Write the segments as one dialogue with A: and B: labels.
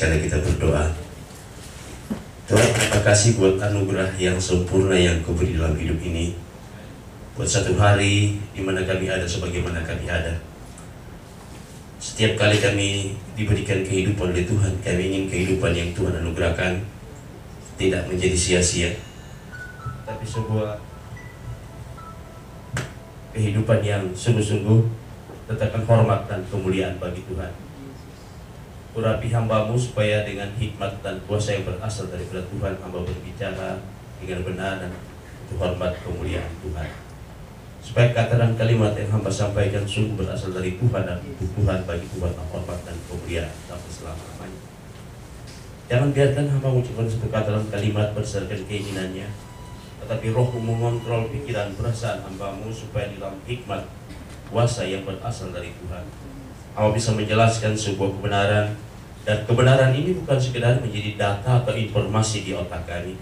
A: sekali kita berdoa. Tuhan, terima kasih buat anugerah yang sempurna yang kau beri dalam hidup ini. Buat satu hari di mana kami ada sebagaimana kami ada. Setiap kali kami diberikan kehidupan oleh Tuhan, kami ingin kehidupan yang Tuhan anugerahkan tidak menjadi sia-sia, tapi sebuah kehidupan yang sungguh-sungguh tetapkan hormat dan kemuliaan bagi Tuhan. Urapi hambamu supaya dengan hikmat dan kuasa yang berasal daripada Tuhan hamba berbicara dengan benar dan hormat kemuliaan Tuhan. Supaya kata dan kalimat yang hamba sampaikan sungguh berasal dari Tuhan dan untuk Tuhan bagi Tuhan hormat dan kemuliaan sampai selama-lamanya. Jangan biarkan hamba mengucapkan satu kata dalam kalimat berdasarkan keinginannya, tetapi rohmu mengontrol pikiran perasaan hambamu supaya di dalam hikmat kuasa yang berasal dari Tuhan. Hamba bisa menjelaskan sebuah kebenaran dan kebenaran ini bukan sekedar menjadi data atau informasi di otak kami,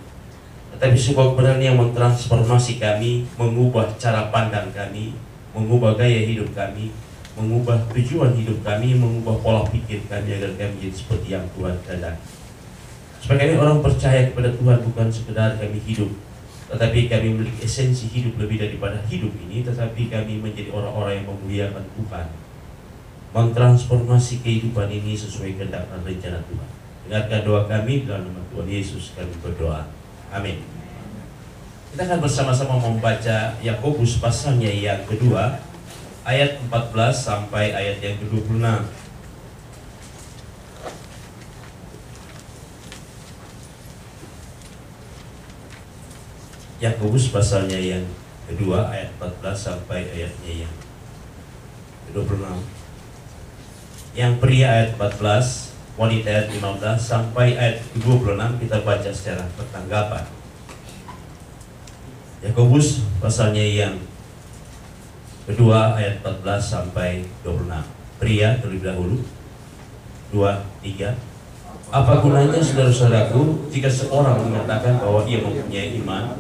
A: tetapi sebuah kebenaran yang mentransformasi kami, mengubah cara pandang kami, mengubah gaya hidup kami, mengubah tujuan hidup kami, mengubah pola pikir kami agar kami menjadi seperti yang Tuhan kehendaki. Supaya kami orang percaya kepada Tuhan bukan sekedar kami hidup, tetapi kami memiliki esensi hidup lebih daripada hidup ini, tetapi kami menjadi orang-orang yang memuliakan Tuhan. Mentransformasi kehidupan ini sesuai kehendak dan rencana Tuhan. Dengarkan doa kami dalam nama Tuhan Yesus kami berdoa. Amin. Kita akan bersama-sama membaca Yakobus pasalnya yang kedua ayat 14 sampai ayat yang ke-26. Yakobus pasalnya yang kedua ayat 14 sampai ayatnya yang ke-26. Yang pria ayat 14, wanita ayat 15 sampai ayat 26 kita baca secara pertanggapan. Yakobus pasalnya yang kedua ayat 14 sampai 26. Pria terlebih dahulu. Dua, tiga. Apa gunanya saudara-saudaraku jika seorang mengatakan bahwa ia mempunyai iman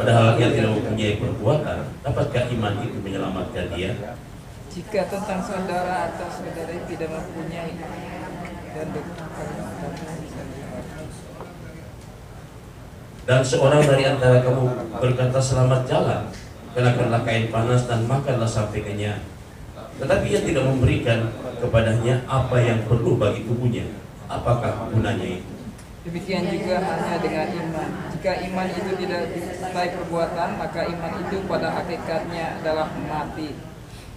A: padahal ia tidak mempunyai perbuatan, dapatkah iman itu menyelamatkan dia?
B: Jika tentang saudara atau saudari tidak mempunyai dan
A: Dan seorang dari antara kamu berkata selamat jalan, kenakanlah kain panas dan makanlah sampai kenyang. Tetapi ia tidak memberikan kepadanya apa yang perlu bagi tubuhnya. Apakah gunanya itu?
B: Demikian juga hanya dengan iman. Jika iman itu tidak disertai perbuatan, maka iman itu pada hakikatnya adalah mati.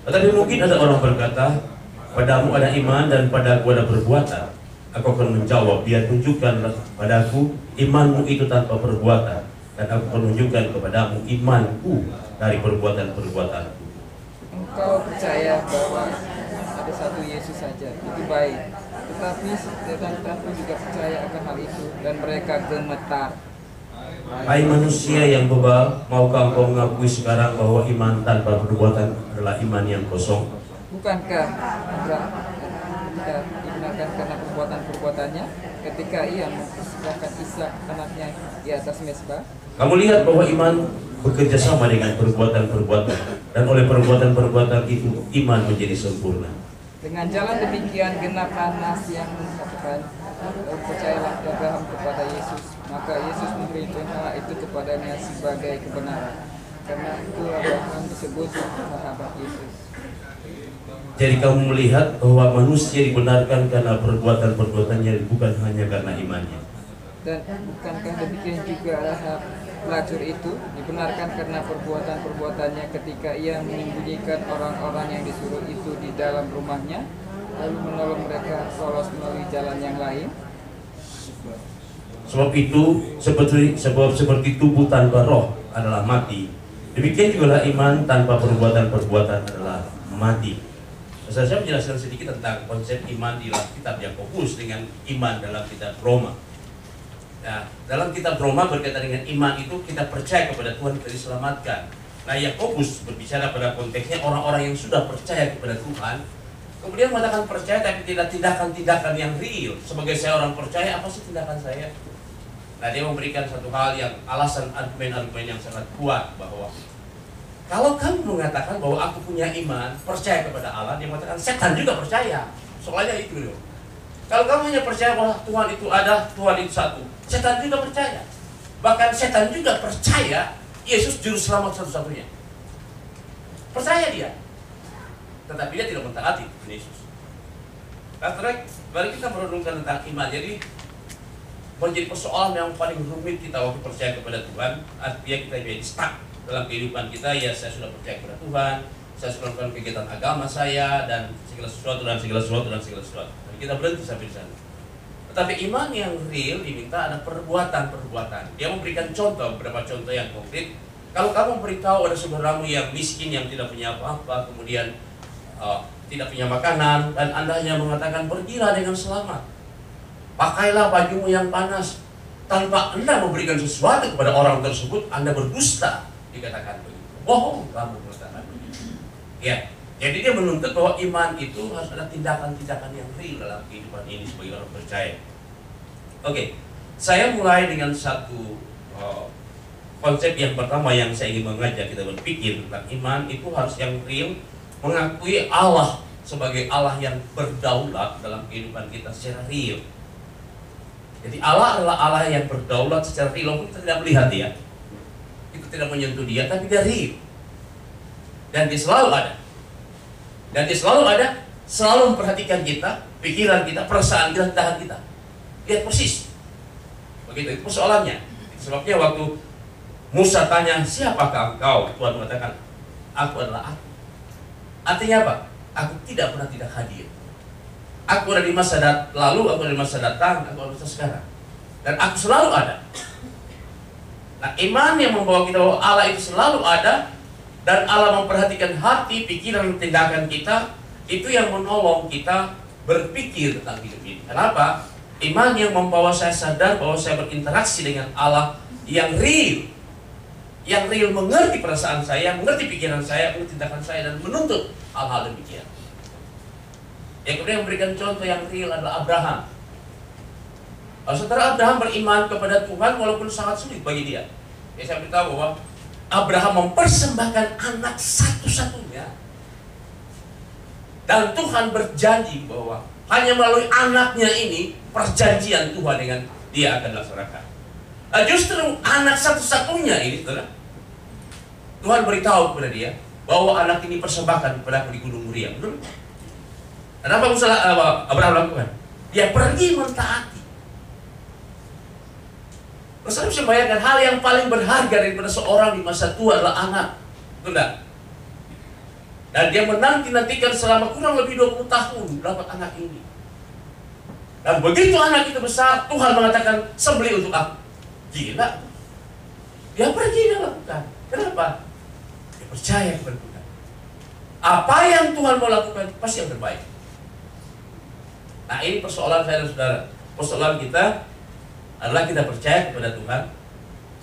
A: Tetapi mungkin ada orang berkata, padamu ada iman dan padaku ada perbuatan. Aku akan menjawab, dia tunjukkanlah padaku imanmu itu tanpa perbuatan. Dan aku akan menunjukkan kepadamu imanku dari perbuatan-perbuatanku.
B: Engkau percaya bahwa ada satu Yesus saja, itu baik. Tetapi setan-setanku juga percaya akan hal itu dan mereka gemetar.
A: Hai manusia yang bebal, maukah engkau mengakui sekarang bahwa iman tanpa perbuatan adalah iman yang kosong?
B: Bukankah tidak digunakan karena perbuatan-perbuatannya ketika ia mempersembahkan Ishak anaknya di atas mesbah?
A: Kamu lihat bahwa iman bekerja sama dengan perbuatan-perbuatan dan oleh perbuatan-perbuatan itu iman menjadi sempurna.
B: Dengan jalan demikian genaplah nas yang mengatakan percayalah Abraham kepada Yesus maka Yesus memberikan hal itu kepadanya sebagai kebenaran. Karena itu Abraham disebut sahabat Yesus.
A: Jadi kamu melihat bahwa manusia dibenarkan karena perbuatan-perbuatannya bukan hanya karena imannya.
B: dan bukankah demikian juga Rahab pelacur itu dibenarkan karena perbuatan-perbuatannya ketika ia menyembunyikan orang-orang yang disuruh itu di dalam rumahnya lalu menolong mereka lolos melalui jalan yang lain
A: Sebab itu seperti sebab seperti tubuh tanpa roh adalah mati. Demikian juga iman tanpa perbuatan-perbuatan adalah mati. Saya saya menjelaskan sedikit tentang konsep iman di dalam kitab Yakobus dengan iman dalam kitab Roma. Nah, dalam kitab Roma berkaitan dengan iman itu kita percaya kepada Tuhan kita diselamatkan. Nah, Yakobus berbicara pada konteksnya orang-orang yang sudah percaya kepada Tuhan, kemudian mengatakan percaya tapi tidak tindakan-tindakan yang real. Sebagai saya orang percaya, apa sih tindakan saya? Nah, dia memberikan satu hal yang alasan argumen-argumen yang sangat kuat bahwa Kalau kamu mengatakan bahwa aku punya iman, percaya kepada Allah, dia mengatakan setan juga percaya. Soalnya itu loh. Kalau kamu hanya percaya bahwa Tuhan itu ada, Tuhan itu satu, setan juga percaya. Bahkan setan juga percaya Yesus juru selamat satu-satunya. Percaya dia. Tetapi dia tidak mentaati Yesus. Nah, terakhir, mari kita merenungkan tentang iman. Jadi, menjadi persoalan yang paling rumit kita waktu percaya kepada Tuhan, artinya kita jadi stuck dalam kehidupan kita, ya saya sudah percaya kepada Tuhan, saya sudah melakukan kegiatan agama saya, dan segala sesuatu, dan segala sesuatu, dan segala sesuatu. Dan kita berhenti sampai di sana. Tetapi iman yang real diminta ada perbuatan-perbuatan. Dia memberikan contoh, beberapa contoh yang konkret. Kalau kamu memberitahu ada saudaramu yang miskin, yang tidak punya apa-apa, kemudian uh, tidak punya makanan, dan Anda hanya mengatakan, pergilah dengan selamat. Pakailah bajumu yang panas. Tanpa Anda memberikan sesuatu kepada orang tersebut, Anda berdusta. Dikatakan begitu. Bohong kamu mengatakan begitu. Ya, jadi dia menuntut bahwa iman itu harus ada tindakan-tindakan yang real dalam kehidupan ini sebagai orang percaya. Oke, saya mulai dengan satu uh, konsep yang pertama yang saya ingin mengajak kita berpikir tentang iman itu harus yang real, mengakui Allah sebagai Allah yang berdaulat dalam kehidupan kita secara real. Jadi Allah adalah Allah yang berdaulat secara walaupun kita tidak melihat dia, kita tidak menyentuh dia, tapi dia real. Dan dia selalu ada. Dan dia selalu ada, selalu memperhatikan kita, pikiran kita, perasaan kita, tahan kita. Lihat persis. Begitu, itu persoalannya. Sebabnya waktu Musa tanya, siapakah engkau? Tuhan mengatakan, aku adalah aku. Artinya apa? Aku tidak pernah tidak hadir. Aku ada di masa dat lalu, aku ada di masa datang, aku ada di masa sekarang. Dan aku selalu ada. Nah, iman yang membawa kita bahwa Allah itu selalu ada dan Allah memperhatikan hati, pikiran, tindakan kita, itu yang menolong kita berpikir tentang hidup ini. Kenapa? Iman yang membawa saya sadar bahwa saya berinteraksi dengan Allah yang real. Yang real mengerti perasaan saya, mengerti pikiran saya, mengerti tindakan saya, dan menuntut hal-hal demikian. Yang kemudian memberikan contoh yang real adalah Abraham. Saudara Abraham beriman kepada Tuhan walaupun sangat sulit bagi dia. Ya, saya beritahu bahwa Abraham mempersembahkan anak satu-satunya. Dan Tuhan berjanji bahwa hanya melalui anaknya ini perjanjian Tuhan dengan dia akan dilaksanakan. Nah, justru anak satu-satunya ini, saudara, Tuhan beritahu kepada dia bahwa anak ini persembahkan kepada di Gunung Muria. Betul? Dan apa Musa, Abraham lakukan? Dia pergi mentaati. Saudara bisa bayangkan hal yang paling berharga daripada seorang di masa tua adalah anak. Tidak? Dan dia menanti-nantikan selama kurang lebih 20 tahun dapat anak ini. Dan begitu anak itu besar, Tuhan mengatakan, sembeli untuk aku. Gila. Dia pergi dan lakukan. Kenapa? Dia percaya kepada Tuhan. Apa yang Tuhan mau lakukan, pasti yang terbaik. Nah ini persoalan saya dan saudara. Persoalan kita adalah kita percaya kepada Tuhan.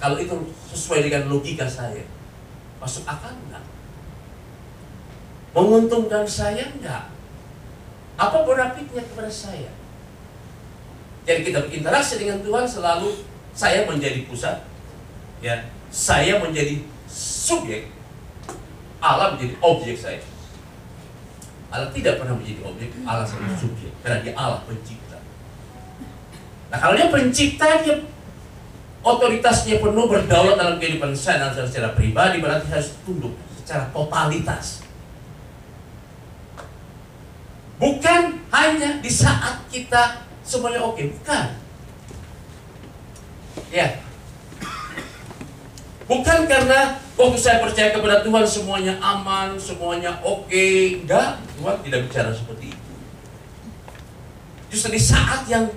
A: Kalau itu sesuai dengan logika saya, masuk akal enggak? Menguntungkan saya enggak? Apa benefitnya kepada saya? Jadi kita berinteraksi dengan Tuhan selalu saya menjadi pusat, ya, saya menjadi subjek, Allah menjadi objek saya. Allah tidak pernah menjadi objek, Allah selalu subjek, karena dia Allah pencipta. Nah kalau dia pencipta, dia otoritasnya penuh berdaulat dalam kehidupan saya dan secara pribadi berarti harus tunduk secara totalitas. Bukan hanya di saat kita semuanya oke, bukan. Ya. Bukan karena waktu saya percaya kepada Tuhan semuanya aman, semuanya oke. Enggak, Tuhan tidak bicara seperti itu. Justru di saat yang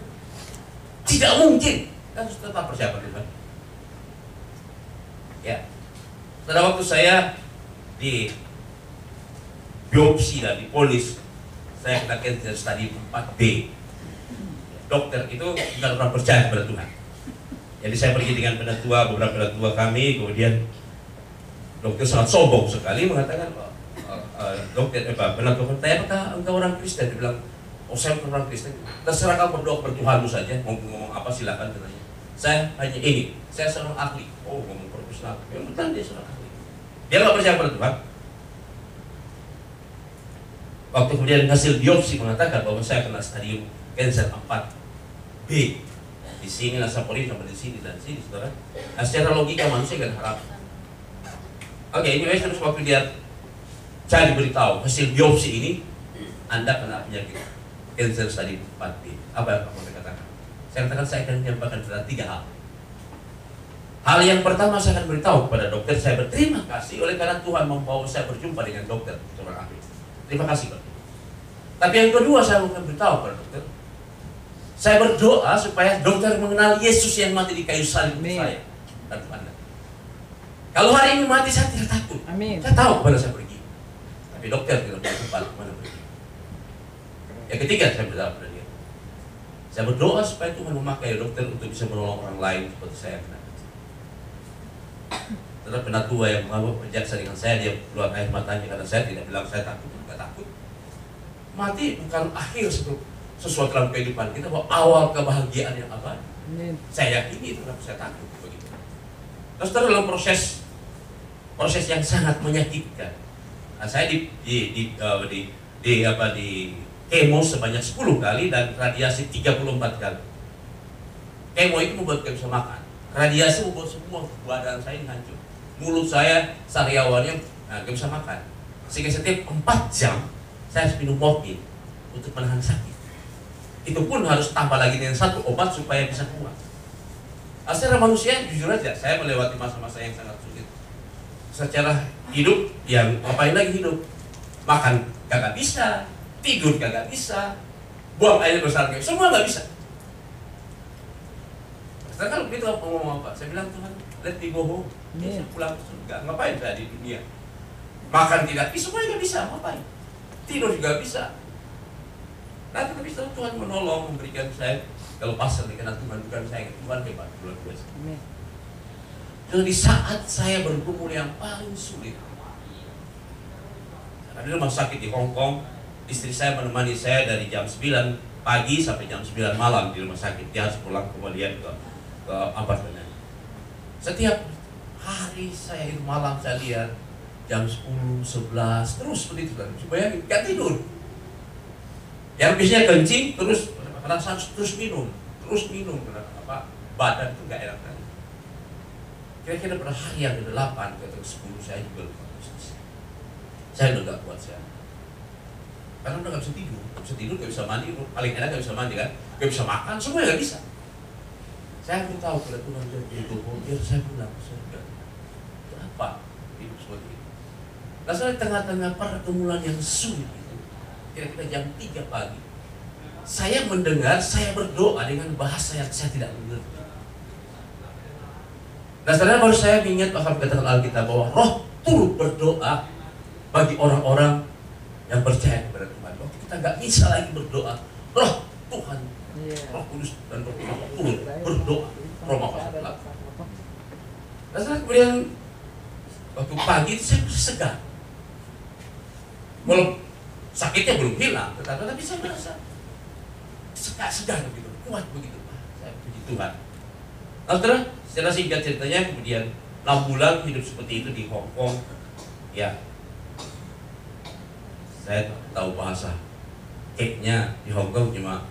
A: tidak mungkin, kan harus tetap percaya pada Tuhan. Ya. Pada waktu saya di biopsi dan di polis, saya kena cancer stadium 4B. Dokter itu bukan orang percaya kepada Tuhan. Jadi saya pergi dengan penatua, beberapa penatua kami, kemudian dokter sangat sombong sekali mengatakan, uh, uh, dokter, eh, penatua saya apakah engkau orang Kristen? Dia bilang, oh saya bukan orang Kristen. Terserah kau berdoa kepada Tuhanmu saja, mau ngomong apa silakan katanya. Saya hanya ini, saya seorang ahli. Oh ngomong profesional, yang betul dia seorang ahli. Dia nggak percaya pada Tuhan. Waktu kemudian hasil biopsi mengatakan bahwa saya kena stadium cancer 4B di sini nasapoli sama di sini dan sini saudara. Nah, secara logika manusia kan harap. Oke, ini terus waktu dia saya diberitahu hasil biopsi ini Anda kena penyakit cancer stadium 4B. Apa yang kamu katakan? Saya katakan saya akan menyampaikan tiga hal. Hal yang pertama saya akan beritahu kepada dokter saya berterima kasih oleh karena Tuhan membawa saya berjumpa dengan dokter. Terima kasih Pak. Tapi yang kedua saya akan beritahu kepada dokter. Saya berdoa supaya dokter mengenal Yesus yang mati di kayu salib
B: Amin.
A: saya dan Anda. Kalau hari ini mati saya tidak takut.
B: Amin.
A: Saya tahu ke mana saya pergi. Tapi dokter tidak punya tempat ke mana pergi. Yang ketiga saya berdoa kepada dia. Saya berdoa supaya Tuhan memakai dokter untuk bisa menolong orang lain seperti saya kena. Terhadap penatua yang mengambil penjaksa dengan saya, dia keluar air matanya karena saya tidak bilang saya takut, tidak takut. Mati bukan akhir sesuatu, sesuatu dalam kehidupan kita, bahwa awal kebahagiaan yang abadi.
B: Amin.
A: Saya yakini itu kenapa saya takut begitu. Terus terus dalam proses proses yang sangat menyakitkan. Nah, saya di di di, eh, di, di apa di kemo sebanyak 10 kali dan radiasi 34 kali. Kemo itu membuat saya bisa makan. Radiasi membuat semua badan saya ini hancur. Mulut saya sariawannya nah, gak bisa makan. Sehingga setiap 4 jam saya harus minum morfin untuk menahan sakit. Itu pun harus tambah lagi dengan satu obat supaya bisa kuat. Secara manusia jujur aja, saya melewati masa-masa yang sangat sulit. Secara hidup, yang ngapain lagi hidup? Makan kagak bisa, tidur kagak bisa, buang air besar kagak, semua nggak bisa. Sekarang kalau begitu apa ngomong apa? Saya bilang Tuhan, let me go home. Saya pulang ke surga. Ngapain saya di dunia? Makan tidak bisa, semuanya nggak bisa. Ngapain? Tidur juga bisa. Nah, tapi setelah Tuhan menolong, memberikan saya kelepasan karena Tuhan bukan saya, Tuhan hebat luar biasa.
B: Amin.
A: Dan di saat saya bergumul yang paling sulit, ada rumah sakit di Hong Kong, istri saya menemani saya dari jam 9 pagi sampai jam 9 malam di rumah sakit. Dia harus pulang kemudian ke ke apartemen. Setiap hari saya malam saya lihat jam 10, 11, terus begitu kan. Supaya gak tidur. Yang biasanya kencing terus rasa terus minum, terus minum apa badan itu gak enak lagi. Kira-kira pada hari yang ke-8 ke 10 saya juga lupa posisi. Saya udah gak kuat saya. Karena udah gak bisa tidur, gak bisa tidur, gak bisa mandi, paling enak gak bisa mandi kan, gak bisa makan, semua gak bisa. Saya pun tahu kalau Tuhan sudah begitu, biar saya pulang surga. Kenapa hidup seperti itu? Nah, saya tengah-tengah pergumulan yang sulit itu, kira-kira jam 3 pagi, saya mendengar, saya berdoa dengan bahasa yang saya tidak mengerti. Nah, setelah baru saya ingat bahwa katakan Alkitab bahwa roh turut berdoa bagi orang-orang yang percaya kepada Tuhan. Waktu kita nggak bisa lagi berdoa, roh Tuhan,
B: Iya.
A: roh kudus dan roh Tuhan turut berdoa. Roma pasal 8. Nah, setelah kemudian waktu pagi itu saya segar. Sakitnya belum hilang, tetapi tapi saya merasa segar segar begitu, kuat begitu. Ah, Saya puji Tuhan. Nah, setelah secara singkat ceritanya kemudian 6 bulan hidup seperti itu di Hong Kong, ya saya tahu bahasa cake-nya di Hong Kong cuma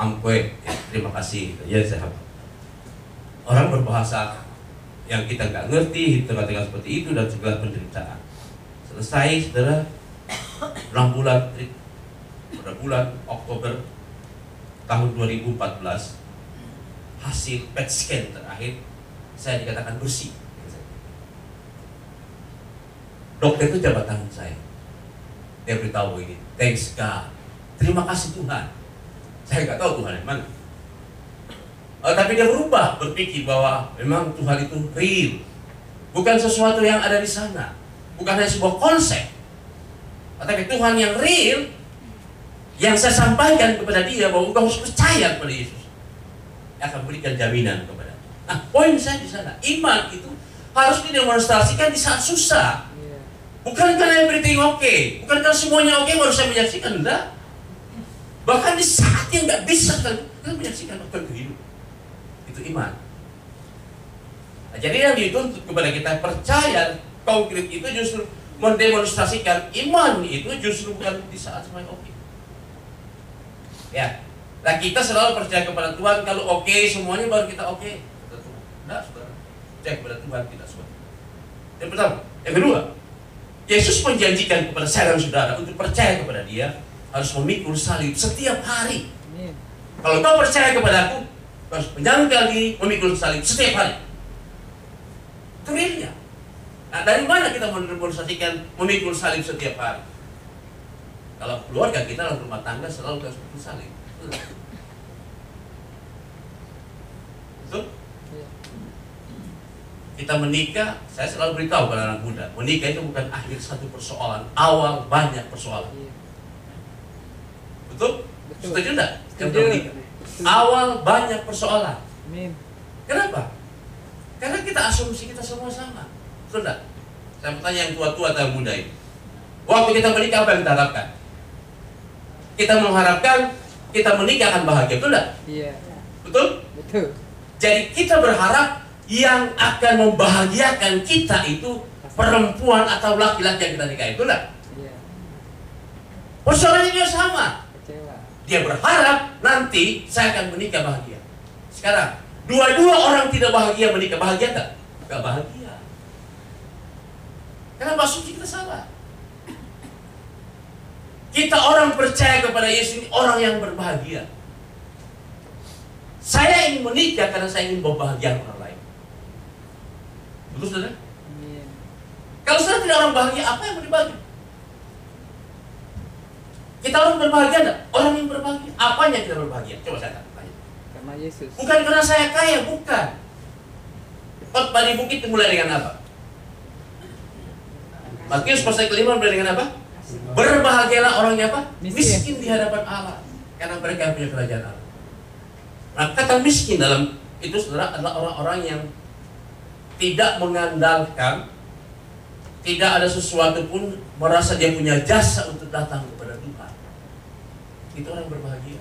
A: angkue, ya, terima kasih gitu. Ya saya. Orang berbahasa yang kita nggak ngerti di tengah-tengah seperti itu dan segala penderitaan. Selesai, saudara, 6 bulan pada bulan Oktober tahun 2014 hasil PET scan terakhir saya dikatakan bersih. Dokter itu jabat tangan saya. Dia beritahu begini, thanks God, terima kasih Tuhan. Saya nggak tahu Tuhan yang mana. Eh, tapi dia berubah berpikir bahwa memang Tuhan itu real, bukan sesuatu yang ada di sana, bukan hanya sebuah konsep, tapi Tuhan yang real yang saya sampaikan kepada dia bahwa engkau harus percaya kepada Yesus Dia akan berikan jaminan kepada Nah, poin saya di sana, iman itu harus didemonstrasikan di saat susah. Bukan karena everything oke, okay. bukan karena semuanya oke okay, baru saya menyaksikan, enggak. Bahkan di saat yang nggak bisa kan, kita menyaksikan apa itu hidup. Itu iman. Nah, jadi yang dituntut kepada kita percaya konkret itu justru mendemonstrasikan iman itu justru bukan di saat semuanya oke. Ya, nah kita selalu percaya kepada Tuhan kalau oke semuanya baru kita oke. Tidak, saudara. Percaya kepada Tuhan kita semua. Yang pertama, yang kedua, Yesus menjanjikan kepada saya dan saudara untuk percaya kepada Dia harus memikul salib setiap hari.
B: Amin.
A: Kalau kau percaya kepada aku, harus menyangkal diri memikul salib setiap hari. Nah, dari mana kita mendemonstrasikan memikul salib setiap hari? Kalau keluarga kita dalam rumah tangga selalu harus memikul salib. Betul?
B: Iya.
A: Kita menikah, saya selalu beritahu pada anak muda, menikah itu bukan akhir satu persoalan, awal banyak persoalan.
B: Iya.
A: Betul?
B: Betul.
A: Setuju enggak? Yang
B: Setuju.
A: menikah.
B: Setuju.
A: Awal banyak persoalan.
B: Amin.
A: Kenapa? Karena kita asumsi kita semua sama. Betul enggak? Saya mau tanya yang tua-tua atau muda ini. Waktu kita menikah apa yang kita harapkan? Kita mengharapkan kita menikah akan bahagia, betul enggak?
B: Iya.
A: Betul?
B: Betul.
A: Jadi kita berharap yang akan membahagiakan kita itu perempuan atau laki-laki yang kita nikahi, betul enggak?
B: Iya.
A: Persoalannya juga sama.
B: Kecewa.
A: Dia berharap nanti saya akan menikah bahagia. Sekarang, dua-dua orang tidak bahagia menikah bahagia enggak? Enggak bahagia. Karena asumsi kita salah. Kita orang percaya kepada Yesus ini orang yang berbahagia. Saya ingin menikah karena saya ingin membahagiakan orang lain. Betul saudara?
B: Amin.
A: Kalau saudara tidak orang bahagia, apa yang mau dibagi? Kita orang berbahagia enggak? Orang yang berbahagia. Apanya yang tidak berbahagia? Coba saya tanya.
B: Karena Yesus.
A: Bukan karena saya kaya, bukan. Khotbah di bukit dimulai dengan apa? Matius pasal kelima mulai dengan apa? Berbahagialah orangnya apa?
B: Miskin.
A: Miskin di hadapan Allah. Karena mereka punya kerajaan Allah. Nah, kata miskin dalam itu saudara adalah orang-orang yang tidak mengandalkan tidak ada sesuatu pun merasa dia punya jasa untuk datang kepada Tuhan. Itu orang berbahagia.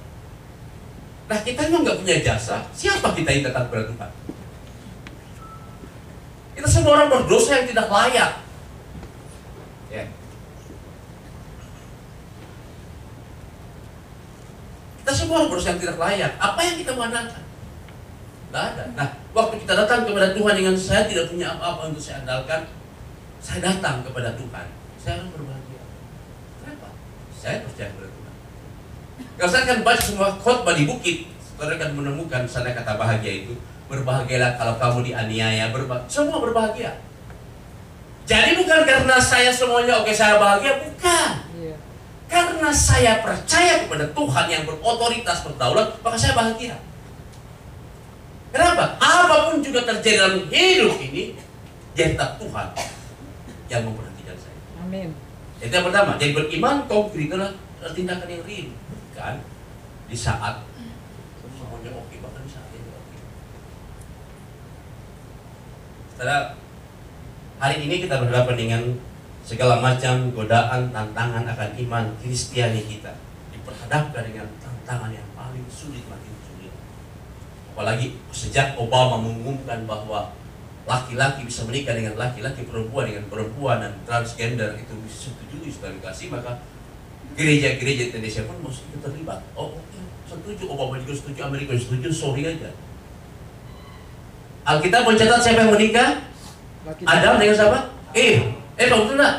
A: Nah kita memang nggak punya jasa, siapa kita yang datang kepada Tuhan? Kita semua orang berdosa yang tidak layak. Semua berdosa yang tidak layak. Apa yang kita mengandalkan? Tidak ada. Nah, waktu kita datang kepada Tuhan dengan saya tidak punya apa-apa untuk saya andalkan, saya datang kepada Tuhan. Saya akan berbahagia. Kenapa? Saya percaya kepada Tuhan. Kalau saya akan baca semua khotbah di bukit, saudara akan menemukan sana kata bahagia itu. Berbahagialah kalau kamu dianiaya, berba semua berbahagia. Jadi bukan karena saya semuanya oke saya bahagia, bukan. Karena saya percaya kepada Tuhan yang berotoritas berdaulat, maka saya bahagia. Kenapa? Apa pun juga terjadi dalam hidup ini, dia tetap Tuhan yang memperhatikan saya.
B: Amin.
A: Itu yang pertama. Jadi beriman konkret adalah tindakan yang real, bukan di saat semuanya oke, bahkan di saat ini oke. Setelah hari ini kita berhadapan dengan segala macam godaan, tantangan akan iman Kristiani kita. Diperhadapkan dengan tantangan yang paling sulit, makin sulit. Apalagi sejak Obama mengumumkan bahwa laki-laki bisa menikah dengan laki-laki, perempuan dengan perempuan dan transgender itu disetujui sebagai kasih maka gereja-gereja Indonesia pun mesti ikut terlibat. Oh, setuju Obama juga setuju, Amerika juga setuju, sorry aja. Alkitab mencatat siapa yang menikah? Adam dengan siapa? Eh, eh?
B: Iya.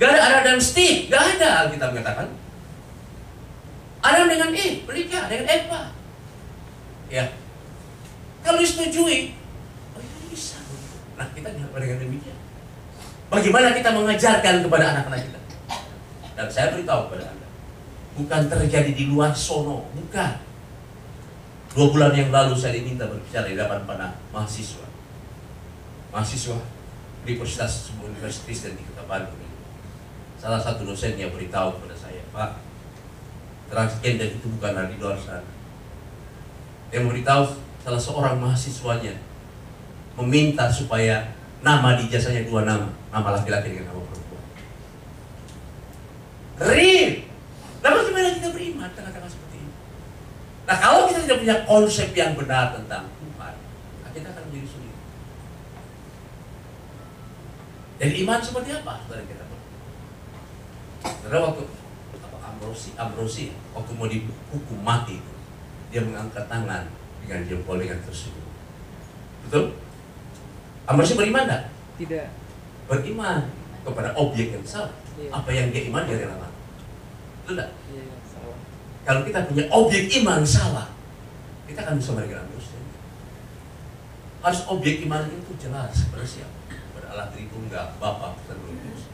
A: Gak ada Adam dan Steve, gak ada Alkitab mengatakan. Adam dengan Eve menikah dengan Eva. Ya, kalau disetujui, oh itu bisa. Nah kita jangan dengan demikian. Bagaimana kita mengajarkan kepada anak-anak kita? Dan saya beritahu kepada anda, bukan terjadi di luar sono, bukan. Dua bulan yang lalu saya diminta berbicara di depan para mahasiswa. Mahasiswa Universitas sebuah universitas Kristen di Kota Bandung. Salah satu dosen yang beritahu kepada saya, Pak, transgender itu bukan ada di luar sana. Dia memberitahu salah seorang mahasiswanya meminta supaya nama di jasanya dua nama, nama laki-laki dengan nama perempuan. Real. Nah bagaimana kita beriman tengah-tengah seperti ini? Nah kalau kita tidak punya konsep yang benar tentang Tuhan, kita akan menjadi Jadi iman seperti apa? Saudara kita Saudara waktu apa Ambrosi, Ambrosi waktu mau dihukum mati dia mengangkat tangan dengan jempol dengan tersenyum. Betul? Ambrosi beriman tidak?
B: Tidak.
A: Beriman kepada objek yang salah.
B: Iya.
A: Apa yang dia iman dia rela mati. Betul tidak?
B: Iya, salah.
A: Kalau kita punya objek iman salah, kita akan bisa memberikan Ambrosi. Harus objek iman itu jelas kepada siapa? Allah Tritunggal, Bapa, dan Roh Kudus.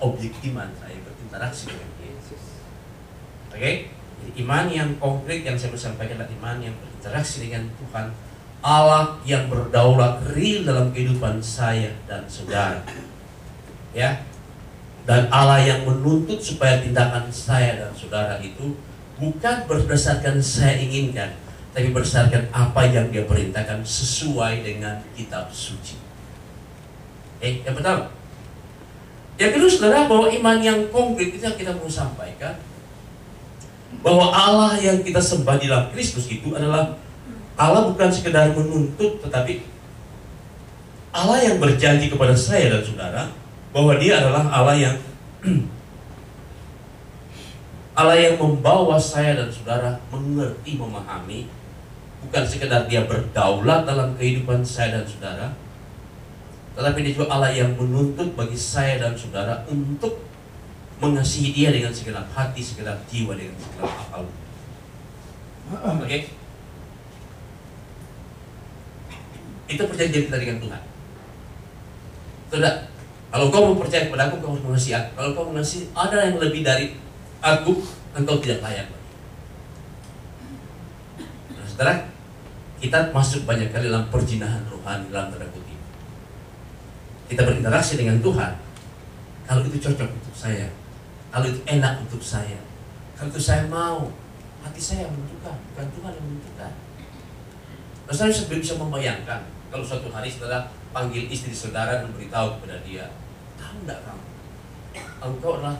A: Objek iman saya berinteraksi dengan.
B: Yesus.
A: Oke? Jadi iman yang konkret yang saya sampaikan adalah iman yang berinteraksi dengan Tuhan Allah yang berdaulat real dalam kehidupan saya dan saudara. Ya. Dan Allah yang menuntut supaya tindakan saya dan saudara itu bukan berdasarkan saya inginkan, tapi berdasarkan apa yang dia perintahkan sesuai dengan kitab suci. Eh, yang pertama. Yang kedua, saudara, bahwa iman yang konkret itu yang kita mau sampaikan bahwa Allah yang kita sembah di dalam Kristus itu adalah Allah bukan sekedar menuntut tetapi Allah yang berjanji kepada saya dan saudara bahwa dia adalah Allah yang Allah yang membawa saya dan saudara mengerti, memahami bukan sekedar dia berdaulat dalam kehidupan saya dan saudara tetapi dia juga Allah yang menuntut bagi saya dan saudara untuk mengasihi dia dengan segenap hati, segenap jiwa, dengan segenap akal. Oke? Itu perjanjian kita dengan Tuhan. Tidak. Kalau kau mau percaya kepada aku, kau harus mengasihi aku. Kalau kau mengasihi ada yang lebih dari aku, engkau tidak layak. Nah, saudara, kita masuk banyak kali dalam perjinahan rohani dalam tanda. Kita berinteraksi dengan Tuhan. Kalau itu cocok untuk saya, kalau itu enak untuk saya, kalau itu saya mau, hati saya yang menentukan, bukan Tuhan yang menentukan. Nah, saya bisa membayangkan kalau suatu hari saudara panggil istri saudara dan beritahu kepada dia, tahu tidak kamu, engkau adalah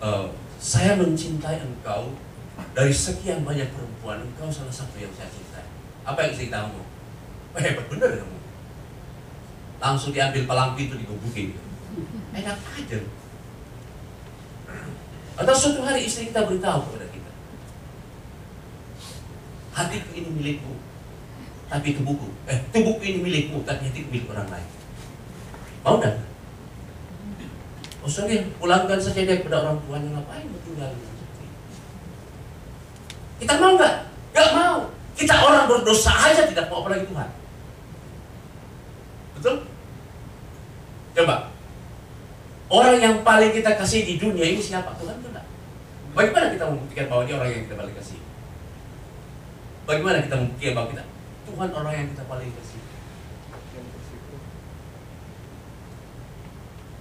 A: uh, saya mencintai engkau dari sekian banyak perempuan, engkau salah satu yang saya cintai. Apa yang istri kamu? Oh, hebat bener kamu. Langsung diambil palang pintu digebukin. Enak aja. Atau suatu hari istri kita beritahu kepada kita, hatiku ini milikmu, tapi tubuhku, eh tubuhku ini milikmu, tapi hatiku milik orang lain. Mau? Oh sorry, pulangkan saja dia kepada orang tuanya ngapain bertinggal Kita mau nggak? Gak mau. Kita orang berdosa aja tidak mau apalagi Tuhan. Betul? Coba. Orang yang paling kita kasih di dunia ini siapa? Tuhan tidak. Bagaimana kita membuktikan bahwa dia orang yang kita paling kasih? Bagaimana kita membuktikan bahwa kita Tuhan orang yang kita paling kasih?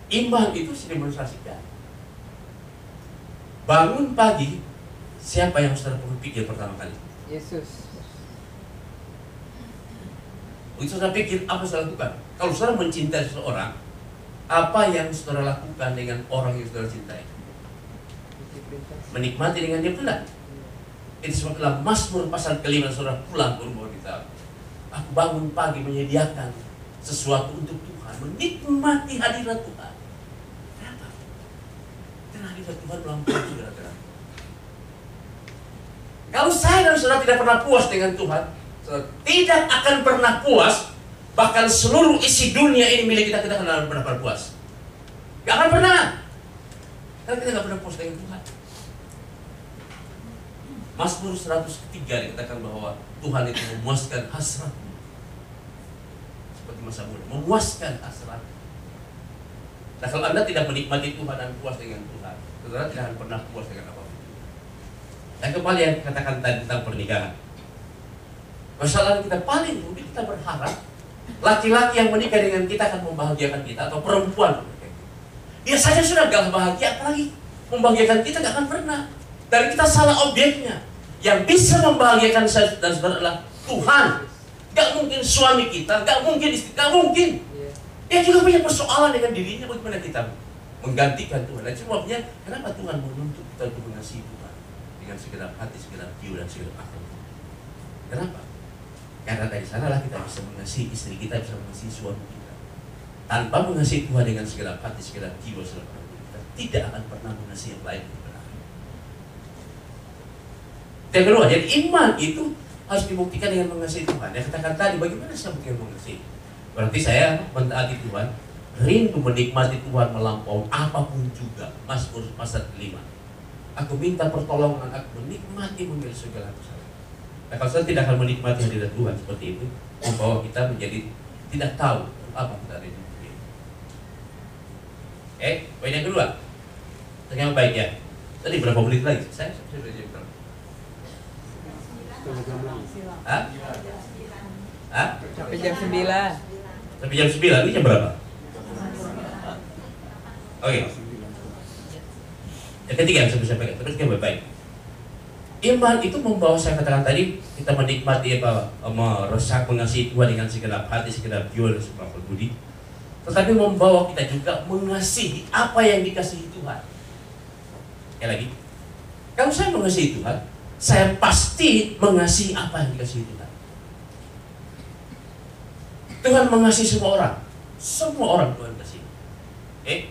A: Iman itu didemonstrasikan. Bangun pagi, siapa yang saudara pikir pertama kali?
B: Yesus.
A: Begitu saudara pikir, apa saudara lakukan? Kalau saudara mencintai seseorang, apa yang saudara lakukan dengan orang yang saudara cintai? Menikmati dengan dia pula. Itu sebablah Mazmur pasal kelima saudara pulang ke rumah kita. Aku bangun pagi menyediakan sesuatu untuk Tuhan, menikmati hadirat Tuhan. Kenapa? Karena hadirat Tuhan melampaui saudara-saudara. Kalau saya dan saudara tidak pernah puas dengan Tuhan, saudara tidak akan pernah puas, bahkan seluruh isi dunia ini milik kita, kita akan pernah pernah puas. Gak akan pernah. Karena kita gak pernah puas dengan Tuhan. Mazmur 103 dikatakan bahwa Tuhan itu memuaskan hasratmu. Seperti masa muda, memuaskan hasrat. Nah kalau Anda tidak menikmati Tuhan dan puas dengan Tuhan, saudara tidak akan pernah puas dengan apa pun. Dan kembali yang katakan tadi tentang pernikahan. Masalah kita paling rumit kita berharap laki-laki yang menikah dengan kita akan membahagiakan kita atau perempuan. Dia saja sudah gak bahagia, apalagi membahagiakan kita gak akan pernah. Dan kita salah objeknya. Yang bisa membahagiakan saya dan saudara adalah Tuhan. Gak mungkin suami kita, gak mungkin istri, gak mungkin.
B: Iya.
A: Dia juga punya persoalan dengan dirinya bagaimana kita menggantikan Tuhan. Dan sebabnya kenapa Tuhan menuntut kita untuk mengasihi Tuhan dengan segenap hati, segenap jiwa dan segenap akal. Kenapa? Karena dari sanalah kita bisa mengasihi istri kita, bisa mengasihi suami kita. tanpa mengasihi Tuhan dengan segala hati, segala jiwa, segala perbuatan kita tidak akan pernah mengasihi yang lain. Yang kedua, jadi iman itu harus dibuktikan dengan mengasihi Tuhan. Yang katakan tadi, bagaimana saya mungkin mengasihi? Berarti saya mentaati Tuhan, rindu menikmati Tuhan melampaui apa pun juga. Mazmur pasal kelima. Aku minta pertolongan, aku menikmati memilih segala kesalahan. Nah, kalau saya tidak akan menikmati hadirat Tuhan seperti itu, membawa kita menjadi tidak tahu apa kita ada di dunia. ini. Eh, poin yang kedua, yang baik ya. Tadi berapa menit lagi? Saya sudah jam berapa? Hah? Hah?
B: Sampai jam 9.
A: Sampai jam 9, ini jam berapa? Oke. Yang ketiga yang saya bisa sampaikan, terus yang baik-baik. Iman itu membawa saya katakan tadi kita menikmati apa meresak mengasihi Tuhan dengan segenap hati, segenap jiwa dan segenap budi. Tetapi membawa kita juga mengasihi apa yang dikasihi Tuhan. Ya lagi, kalau saya mengasihi Tuhan, saya pasti mengasihi apa yang dikasihi Tuhan. Tuhan mengasihi semua orang, semua orang Tuhan kasih. Eh,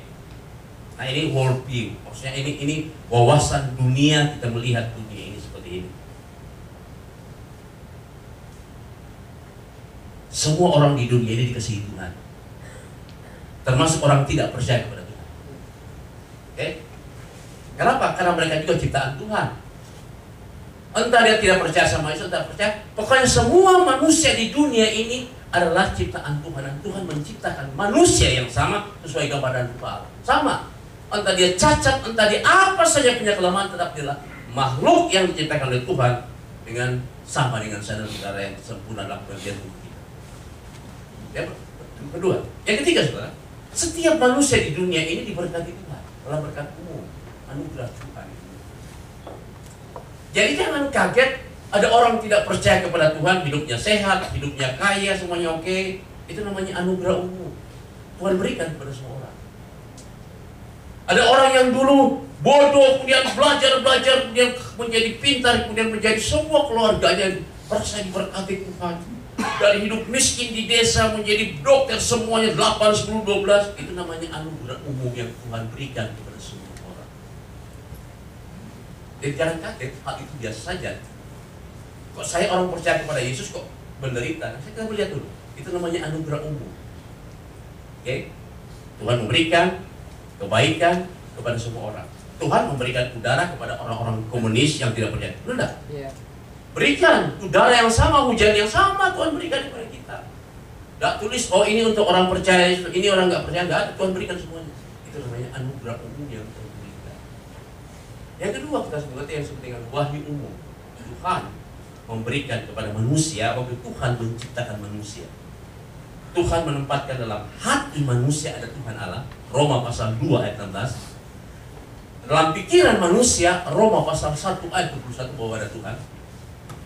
A: nah ini world view, maksudnya ini ini wawasan dunia kita melihat dunia ini seperti ini. Semua orang di dunia ini dikasihi Tuhan, termasuk orang tidak percaya kepada Tuhan. Oke, kenapa? Karena mereka juga ciptaan Tuhan. Entah dia tidak percaya sama Yesus, entah percaya. Pokoknya semua manusia di dunia ini adalah ciptaan Tuhan dan Tuhan menciptakan manusia yang sama sesuai gambar dan rupa Allah. Sama. Entah dia cacat, entah dia apa saja punya kelemahan, tetap dia makhluk yang diciptakan oleh Tuhan dengan sama dengan saudara saudara yang sempurna dalam tubuh kita. Yang kedua, yang ketiga saudara, setiap manusia di dunia ini diberkati Tuhan dalam berkat umum, anugerah Tuhan. Jadi jangan kaget ada orang tidak percaya kepada Tuhan, hidupnya sehat, hidupnya kaya, semuanya oke. Itu namanya anugerah umum. Tuhan berikan kepada semua orang. Ada orang yang dulu bodoh, kemudian belajar, belajar, kemudian menjadi pintar, kemudian menjadi semua keluarganya merasa diberkati Tuhan. Dari hidup miskin di desa menjadi dokter semuanya 8, 10, 12. Itu namanya anugerah umum yang Tuhan berikan kepada semua orang. Jadi jangan kaget, hal itu biasa saja. Kok saya orang percaya kepada Yesus kok menderita? Saya kita melihat dulu. Itu namanya anugerah umum. Oke? Tuhan memberikan kebaikan kepada semua orang. Tuhan memberikan udara kepada orang-orang komunis yang tidak percaya. Benar enggak? Berikan udara yang sama, hujan yang sama Tuhan berikan kepada kita. Gak tulis, oh ini untuk orang percaya, ini orang nggak percaya, nggak. Tuhan berikan semuanya. Itu namanya anugerah umum yang Tuhan berikan. Yang kedua kita sebut yang disebut dengan wahyu umum. Tuhan memberikan kepada manusia waktu Tuhan menciptakan manusia. Tuhan menempatkan dalam hati manusia ada Tuhan Allah. Roma pasal 2 ayat 16. Dalam pikiran manusia, Roma pasal 1 ayat 21 bahwa ada Tuhan.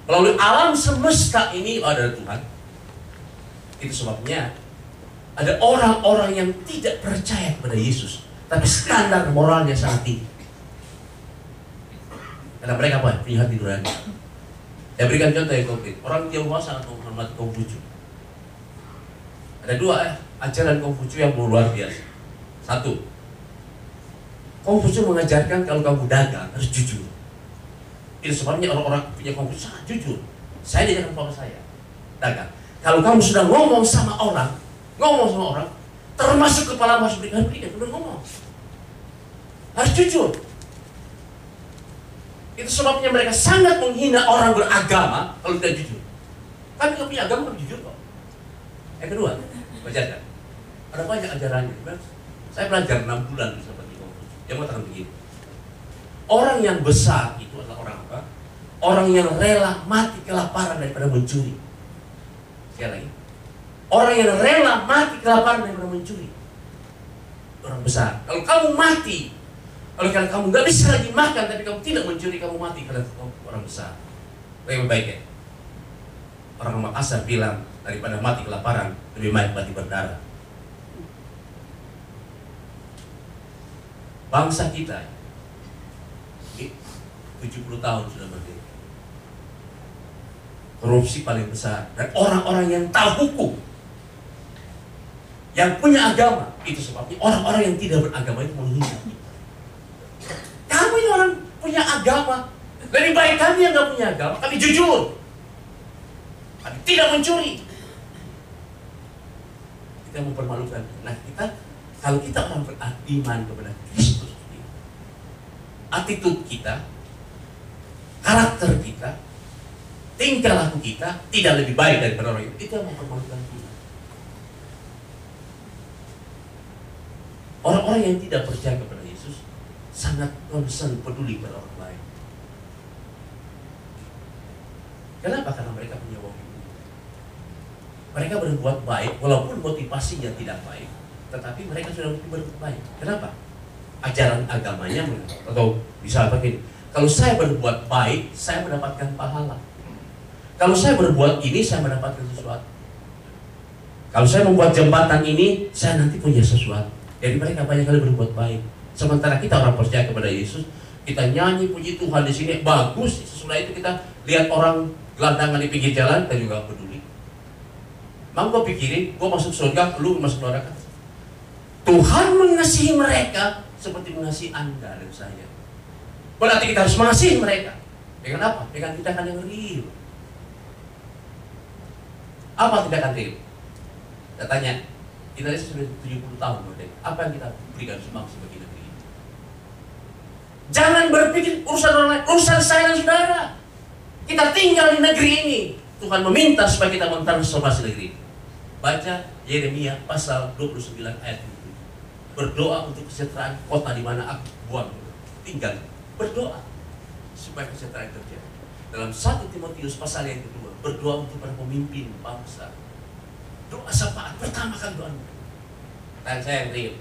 A: Melalui alam semesta ini ada Tuhan. Itu sebabnya ada orang-orang yang tidak percaya kepada Yesus, tapi standar moralnya sangat tinggi. Karena mereka apa? Punya hati nurani. Saya berikan contoh yang konkret. Orang Tionghoa sangat menghormati Konghucu. Ada dua eh, ajaran Konghucu yang luar biasa. Satu, Konghucu mengajarkan kalau kamu dagang harus jujur. Itu sebabnya orang-orang punya Konghucu sangat jujur. Saya diajarkan papa saya dagang. Kalau kamu sudah ngomong sama orang, ngomong sama orang, termasuk kepala harus berikan berikan, udah ngomong. Harus jujur. Itu sebabnya mereka sangat menghina orang beragama kalau tidak jujur. Kami nggak punya agama kami jujur kok. Yang kedua, belajar Ada banyak ajarannya. Saya belajar 6 bulan seperti itu. Yang mengatakan begini. Orang yang besar itu adalah orang apa? Orang yang rela mati kelaparan daripada mencuri. Sekali lagi. Orang yang rela mati kelaparan daripada mencuri. Orang besar. Kalau kamu mati, oleh karena kamu nggak bisa lagi makan, tapi kamu tidak mencuri, kamu mati karena kamu orang besar. Lebih baik ya. Orang Makassar bilang daripada mati kelaparan lebih baik mati berdarah. Bangsa kita 70 tahun sudah merdeka. Korupsi paling besar dan orang-orang yang tahu hukum yang punya agama. Itu sebabnya orang-orang yang tidak beragama itu menghina. Kami ini orang punya agama. Lebih baik kami yang nggak punya agama, kami jujur. Kami tidak mencuri. Kita mempermalukan. Nah kita, kalau kita orang beriman kepada Kristus, attitude kita, karakter kita, tingkah laku kita tidak lebih baik daripada orang itu. Itu yang mempermalukan kita. Orang-orang yang tidak percaya kepada Yesus sangat concern peduli pada orang lain. Kenapa? Karena mereka punya wong Mereka berbuat baik walaupun motivasinya tidak baik, tetapi mereka sudah berbuat baik. Kenapa? Ajaran agamanya atau bisa begini, kalau saya berbuat baik, saya mendapatkan pahala. Kalau saya berbuat ini, saya mendapatkan sesuatu. Kalau saya membuat jembatan ini, saya nanti punya sesuatu. Jadi mereka banyak kali berbuat baik. Sementara kita orang percaya kepada Yesus, kita nyanyi puji Tuhan di sini bagus. Sesudah itu kita lihat orang gelandangan di pinggir jalan, kita juga peduli. Mau gue pikirin, gue masuk surga, lu masuk neraka. Tuhan mengasihi mereka seperti mengasihi anda dan saya. Berarti kita harus mengasihi mereka. Dengan apa? Dengan tindakan yang real. Apa tindakan real? Saya tanya, kita sudah 70 tahun merdeka. Apa yang kita berikan sumbangsi bagi negeri ini? Jangan berpikir urusan orang lain, urusan saya dan saudara. Kita tinggal di negeri ini. Tuhan meminta supaya kita mentransformasi negeri ini. Baca Yeremia pasal 29 ayat 7. Berdoa untuk kesejahteraan kota di mana aku buang tinggal. Berdoa supaya kesejahteraan terjadi. Dalam 1 Timotius pasal yang kedua, berdoa untuk para pemimpin bangsa. Doa syafaat pertama kali doa. Dan saya yang real.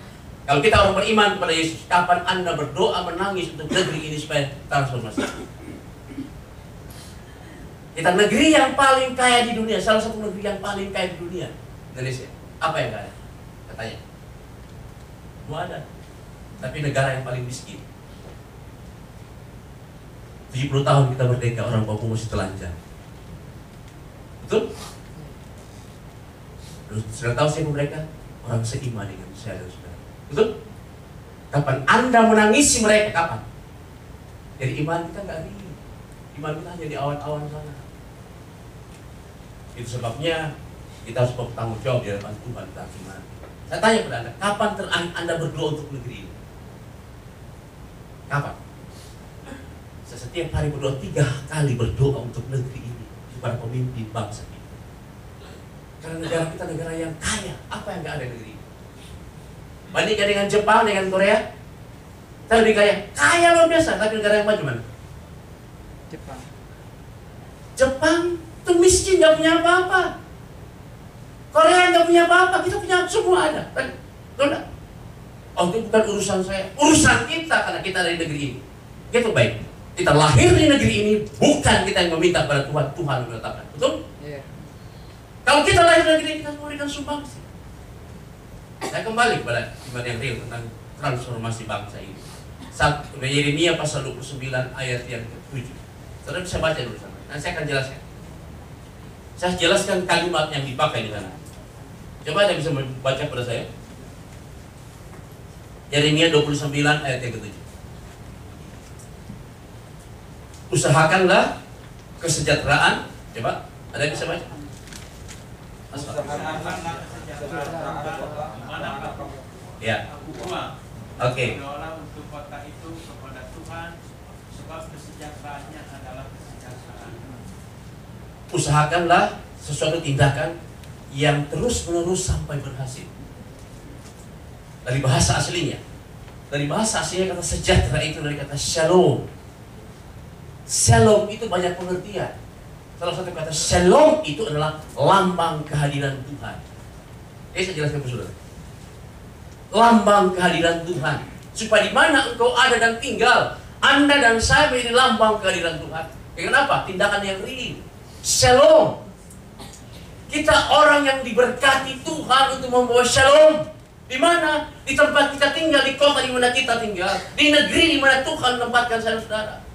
A: Kalau kita orang beriman kepada Yesus, kapan Anda berdoa menangis untuk negeri ini supaya transformasi? Kita negeri yang paling kaya di dunia, salah satu negeri yang paling kaya di dunia, Indonesia. Apa yang kaya? Katanya. Ada. Tapi negara yang paling miskin. 70 tahun kita merdeka, orang Papua masih telanjang. Betul? Sudah tahu siapa mereka? Orang seiman dengan saya dan saudara. Betul? Kapan Anda menangisi mereka? Kapan? Jadi iman kita nggak real. Iman kita hanya di awan-awan sana. Itu sebabnya kita harus bertanggung jawab di hadapan Tuhan tentang iman. Saya tanya kepada Anda, kapan ter Anda berdoa untuk negeri ini? Kapan? Saya setiap hari berdoa tiga kali berdoa untuk negeri ini kepada pemimpin bangsa kita. Karena negara kita negara yang kaya, apa yang nggak ada di negeri ini? Bandingkan dengan Jepang, dengan Korea, kita lebih kaya. Kaya luar biasa, tapi negara yang maju mana?
B: Jepang.
A: Jepang itu miskin, nggak punya apa-apa. Korea nggak punya apa-apa, kita punya semua ada. Kan? Enggak? Oh itu bukan urusan saya, urusan kita karena kita dari negeri ini. Itu baik. Kita lahir di negeri ini, bukan kita yang meminta pada Tuhan, Tuhan yang menetapkan. Betul?
B: Iya.
A: Kalau kita lahir di negeri ini, kita memberikan sumbangsi. Saya kembali kepada iman yang real tentang transformasi bangsa ini. Saat Yeremia pasal 29 ayat yang ke-7. Saudara bisa baca dulu sama. Nanti saya akan jelaskan. Saya jelaskan kalimat yang dipakai di sana. Coba ada bisa baca pada saya. Yeremia 29 ayat yang ke-7. Usahakanlah kesejahteraan. Coba, ada yang bisa baca? Ya. Oke.
C: kesejahteraan.
A: Usahakanlah sesuatu tindakan yang terus-menerus sampai berhasil. Dari bahasa aslinya. Dari bahasa aslinya kata sejahtera itu dari kata shalom. Shalom itu banyak pengertian. Salah satu kata shalom itu adalah lambang kehadiran Tuhan. Ini saya jelaskan ke saudara. Lambang kehadiran Tuhan. Supaya di mana engkau ada dan tinggal, Anda dan saya menjadi lambang kehadiran Tuhan. Ya, kenapa? Tindakan yang real. Shalom. Kita orang yang diberkati Tuhan untuk membawa shalom. Di mana? Di tempat kita tinggal, di kota di mana kita tinggal, di negeri di mana Tuhan menempatkan saya dan saudara.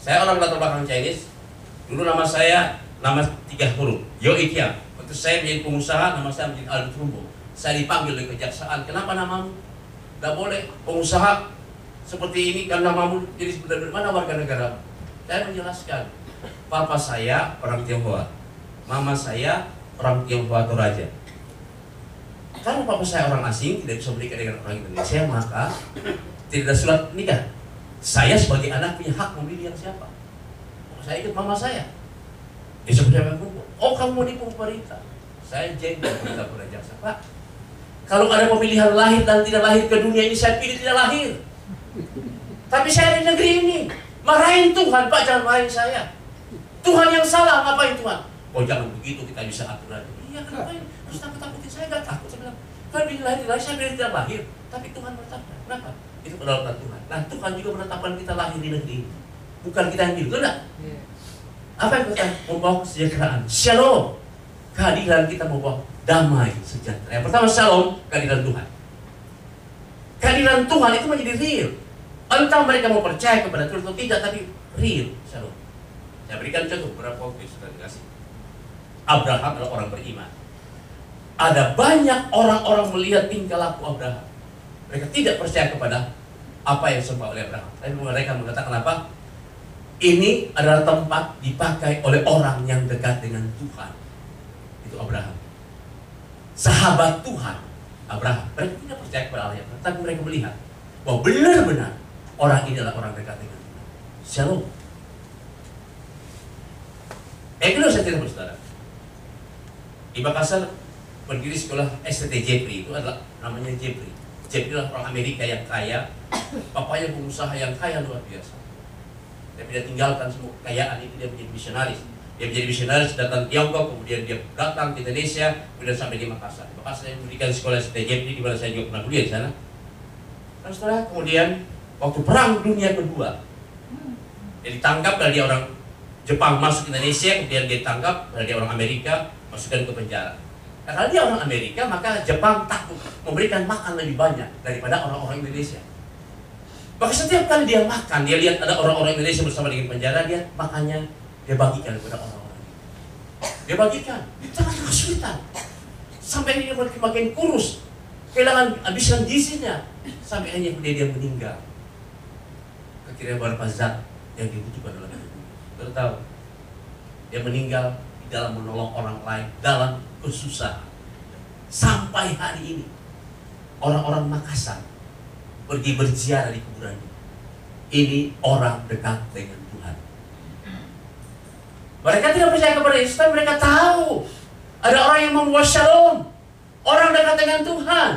A: Saya orang latar belakang Chinese. Dulu nama saya nama tiga huruf, Yoikia. Waktu saya menjadi pengusaha, nama saya menjadi Albert Rumbo. Saya dipanggil oleh kejaksaan, kenapa namamu? Tidak boleh, pengusaha seperti ini kan namamu jadi sebenarnya mana warga negara? Saya menjelaskan, papa saya orang Tionghoa, mama saya orang Tionghoa Toraja. Karena papa saya orang asing tidak bisa menikah dengan orang Indonesia, maka tidak ada surat nikah. Saya sebagai anak punya hak memilih yang siapa. Saya ikut mama saya. Dia seperti apa Oh kamu mau nipu pemerintah. Saya jengkel pemerintah pada jaksa. Pak, kalau ada pemilihan lahir dan tidak lahir ke dunia ini, saya pilih tidak lahir. Tapi saya di negeri ini. Marahin Tuhan, Pak, jangan marahin saya. Tuhan yang salah, ngapain Tuhan? Oh jangan begitu, kita bisa atur lagi. Iya, kenapa ini? Terus takut-takutin saya, nggak takut. Saya bilang, kan pilih lahir, lahir, saya pilih tidak lahir. Tapi Tuhan menetapkan. Kenapa? Itu kedaulatan Tuhan. Nah, Tuhan juga menetapkan kita lahir di negeri ini. Bukan kita yang pilih, betul nggak?
B: Iya.
A: Apa yang kita membawa kesejahteraan? Shalom. Kehadiran kita membawa damai sejahtera. Yang pertama shalom, kehadiran Tuhan. Kehadiran Tuhan itu menjadi real. Entah mereka mau percaya kepada Tuhan atau tidak, tapi real. Shalom. Saya berikan contoh beberapa waktu sudah dikasih. Abraham adalah orang beriman. Ada banyak orang-orang melihat tingkah laku Abraham. Mereka tidak percaya kepada apa yang disembah oleh Abraham. Tapi mereka mengatakan apa? Ini adalah tempat dipakai oleh orang yang dekat dengan Tuhan. Itu Abraham. Sahabat Tuhan, Abraham. Mereka tidak percaya kepada Allah tapi mereka melihat bahwa benar-benar orang ini adalah orang dekat dengan Tuhan. Shalom. Yang kedua saya cerita saudara. Di Makassar berdiri sekolah STT Jepri itu adalah namanya Jepri. Jepri adalah orang Amerika yang kaya, papanya pengusaha yang kaya luar biasa. Tapi dia tinggalkan semua kekayaan itu dia menjadi misionaris. Dia menjadi misionaris datang Tiongkok, kemudian dia datang ke Indonesia, kemudian sampai di Makassar. Makassar yang memberikan sekolah STT Jepri di mana saya juga pernah kuliah di sana. Dan setelah kemudian waktu perang dunia kedua, dia ditangkap dari orang Jepang masuk Indonesia, kemudian dia ditangkap dari orang Amerika, masukkan ke penjara. Kalau dia orang Amerika, maka Jepang takut memberikan makan lebih banyak daripada orang-orang Indonesia. Maka setiap kali dia makan, dia lihat ada orang-orang Indonesia bersama dengan penjara, dia makannya dia bagikan kepada orang-orang. Dia bagikan di tengah kesulitan. Sampai dia makin, kurus, kehilangan habisan gizinya, sampai akhirnya kemudian dia meninggal. Akhirnya beberapa zat yang dibutuhkan hidup. Kita tahu, dia meninggal di dalam menolong orang lain dalam kesusahan. Sampai hari ini, orang-orang Makassar pergi berziarah di kuburannya. Ini orang dekat dengan Tuhan. Mereka tidak percaya kepada Yesus, tapi mereka tahu ada orang yang membawa shalom. Orang dekat dengan Tuhan.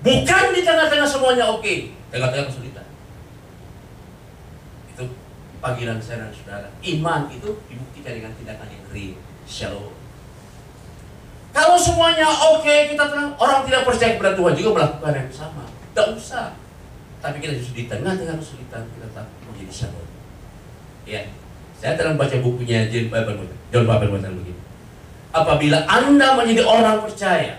A: Bukan di tengah-tengah semuanya oke, tengah-tengah kesulitan. Itu panggilan saya dan saudara. Iman itu dibuktikan dengan tindakan yang real. Shalom. Kalau semuanya oke, kita tenang, orang tidak percaya kepada Tuhan juga melakukan yang sama. Tidak usah. Tapi kita justru di tengah-tengah kesulitan kita tetap menjadi shalom. Ya, saya telah baca bukunya John Piper John Piper begini. Apabila Anda menjadi orang percaya,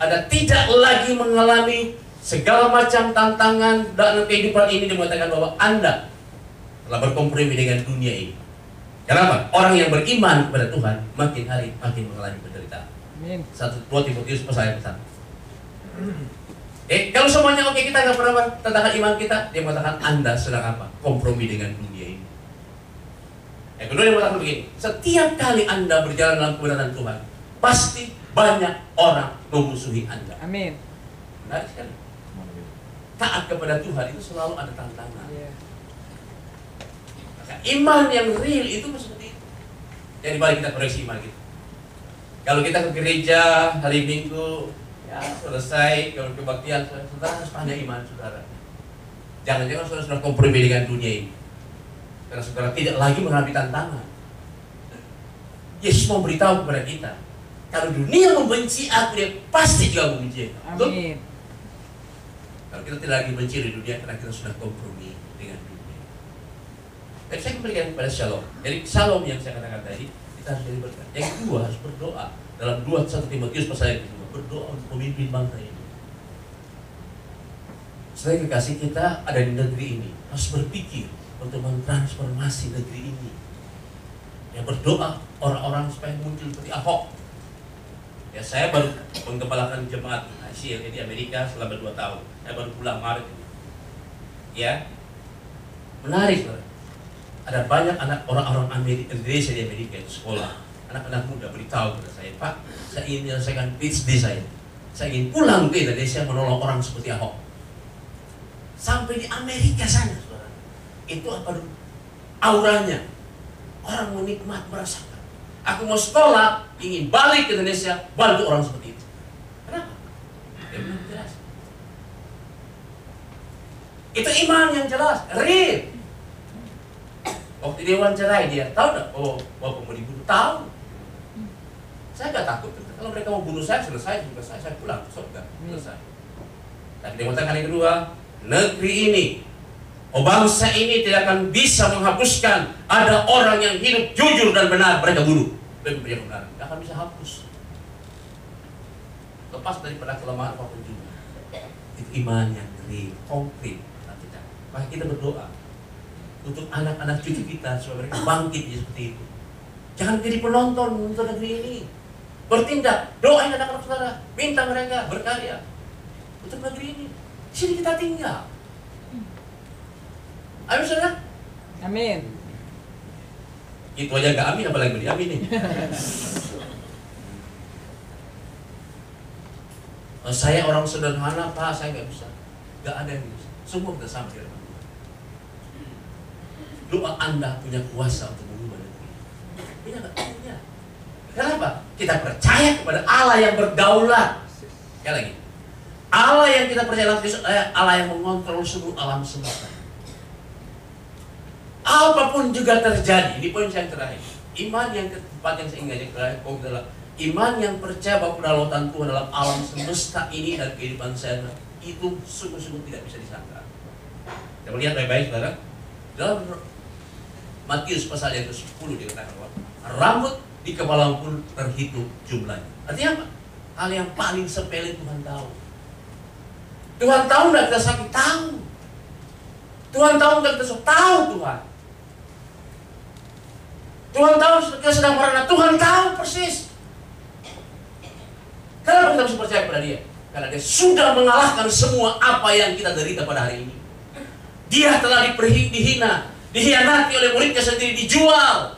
A: Anda tidak lagi mengalami segala macam tantangan dalam kehidupan ini mengatakan bahwa Anda telah berkompromi dengan dunia ini. Kenapa? Orang yang beriman kepada Tuhan makin hari makin mengalami penderitaan.
B: Amin.
A: Satu dua Timotius pasal yang pertama. Eh, kalau semuanya oke kita nggak pernah tentang iman kita, dia mengatakan Anda sedang apa? Kompromi dengan dunia ini. Yang kedua dia mengatakan begini, setiap kali Anda berjalan dalam kebenaran Tuhan, pasti banyak orang memusuhi Anda.
B: Amin.
A: Menarik sekali. Taat kepada Tuhan itu selalu ada tantangan.
B: Iya.
A: Maka iman yang real itu seperti itu. Jadi mari kita koreksi iman kita. Kalau kita ke gereja hari Minggu, ya selesai kalau kebaktian, saudara harus pandai iman saudara. Jangan-jangan saudara sudah kompromi dengan dunia ini. Karena saudara tidak lagi menghadapi tantangan. Yesus mau beritahu kepada kita, kalau dunia membenci aku, dia pasti juga membenci aku.
B: Amin.
A: Kalau kita tidak lagi benci di dunia karena kita sudah kompromi dengan dunia. Dan saya kembalikan kepada shalom. Jadi shalom yang saya katakan tadi, harus jadi berkat. Yang kedua harus berdoa. Dalam 2 1 Timotius pasal yang kedua, berdoa untuk pemimpin bangsa ini. Selain kekasih kita ada di negeri ini, harus berpikir untuk mentransformasi negeri ini. Ya berdoa orang-orang supaya muncul seperti Ahok. Ya saya baru menggembalakan jemaat ICL di Amerika selama dua tahun. Saya baru pulang Maret. Ya, menarik. Saudara. Ada banyak anak orang-orang Amerika, Indonesia di Amerika itu sekolah. Anak-anak muda beritahu kepada saya, Pak, saya ingin menyelesaikan PhD saya. Saya ingin pulang ke Indonesia menolong orang seperti Ahok. Sampai di Amerika sana. Itu apa? Auranya. Orang menikmat merasakan. Aku mau sekolah, ingin balik ke Indonesia, bantu orang seperti itu. Kenapa? Jelas. Itu iman yang jelas, real. Waktu dia wawancarai dia, tahu nggak? Oh, bapak mau dibunuh? Tahu. Saya nggak takut. Kalau mereka mau bunuh saya, selesai juga saya, saya pulang ke surga. Selesai. Tapi dia mengatakan yang kedua, negeri ini, oh bangsa ini tidak akan bisa menghapuskan ada orang yang hidup jujur dan benar mereka bunuh. Mereka benar, tidak akan bisa hapus. Lepas daripada kelemahan apa pun juga. Itu iman yang real, konkret. Kita. Maka kita berdoa untuk anak-anak cucu kita supaya mereka bangkit ya seperti itu. Jangan jadi penonton untuk negeri ini. Bertindak, doain anak-anak saudara, minta mereka berkarya untuk negeri ini. Di sini kita tinggal. Ayo saudara,
B: Amin.
A: itu aja gak amin apalagi beli amin nih. Oh, saya orang sederhana pak, saya nggak bisa. Gak ada yang bisa. Semua kita sama di hadapan Tuhan. Doa anda punya kuasa untuk mengubah negeri. Nggak? Punya. Kenapa? Kita percaya kepada Allah yang berdaulat. Sekali lagi. Allah yang kita percaya Kristus, eh, Allah yang mengontrol seluruh alam semesta. Apa pun juga terjadi, ini poin yang terakhir. Iman yang keempat yang saya ingat yang terakhir poin adalah iman yang percaya bahwa kedaulatan Tuhan dalam alam semesta ini dan kehidupan saya itu sungguh-sungguh tidak bisa disangka. Kita melihat baik-baik saudara. Dalam Matius pasal yang ke-10 dikatakan bahwa rambut di kepala pun terhitung jumlahnya. Artinya apa? Hal yang paling sepele Tuhan tahu. Tuhan tahu nggak kita sakit? Tahu. Tuhan tahu nggak kita sakit? Tahu Tuhan. Tuhan tahu kita sedang merana. Tuhan tahu persis. Kenapa kita bisa percaya kepada dia? Karena dia sudah mengalahkan semua apa yang kita derita pada hari ini. Dia telah diperhi, dihina, dihianati oleh muridnya sendiri, dijual.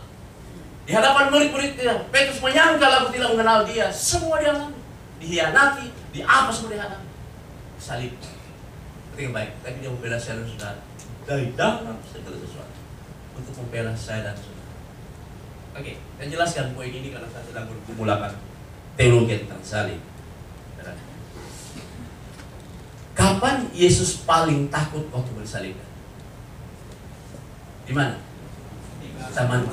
A: Di hadapan murid-muridnya, Petrus menyangkal aku tidak mengenal dia. Semua dia alami. Dihianati, di apa semua dia alami. Salib. Yang baik. Tapi dia membela saya dan saudara. Dari dalam segala sesuatu. Untuk membela saya dan saudara. Oke, saya jelaskan poin ini karena saya sedang memulakan teologi tentang salib. Kapan Yesus paling takut waktu bersalibkan? Di mana? Taman.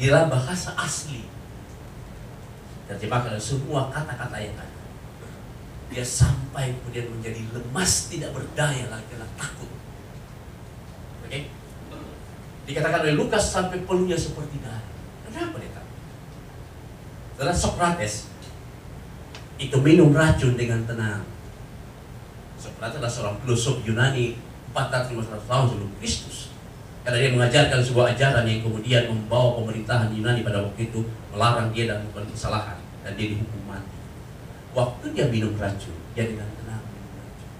A: Di dalam bahasa asli. Terjemahkan semua kata-kata yang ada. Dia sampai kemudian menjadi lemas, tidak berdaya lagi karena takut. Oke? Dikatakan oleh Lukas sampai peluhnya seperti darah. Kenapa dia takut? Setelah Socrates itu minum racun dengan tenang. Socrates adalah seorang filosof Yunani 400-500 tahun sebelum Kristus. Karena dia mengajarkan sebuah ajaran yang kemudian membawa pemerintahan Yunani pada waktu itu melarang dia dan melakukan kesalahan dan dia dihukum mati. Waktu dia minum racun, dia dengan tenang minum racun.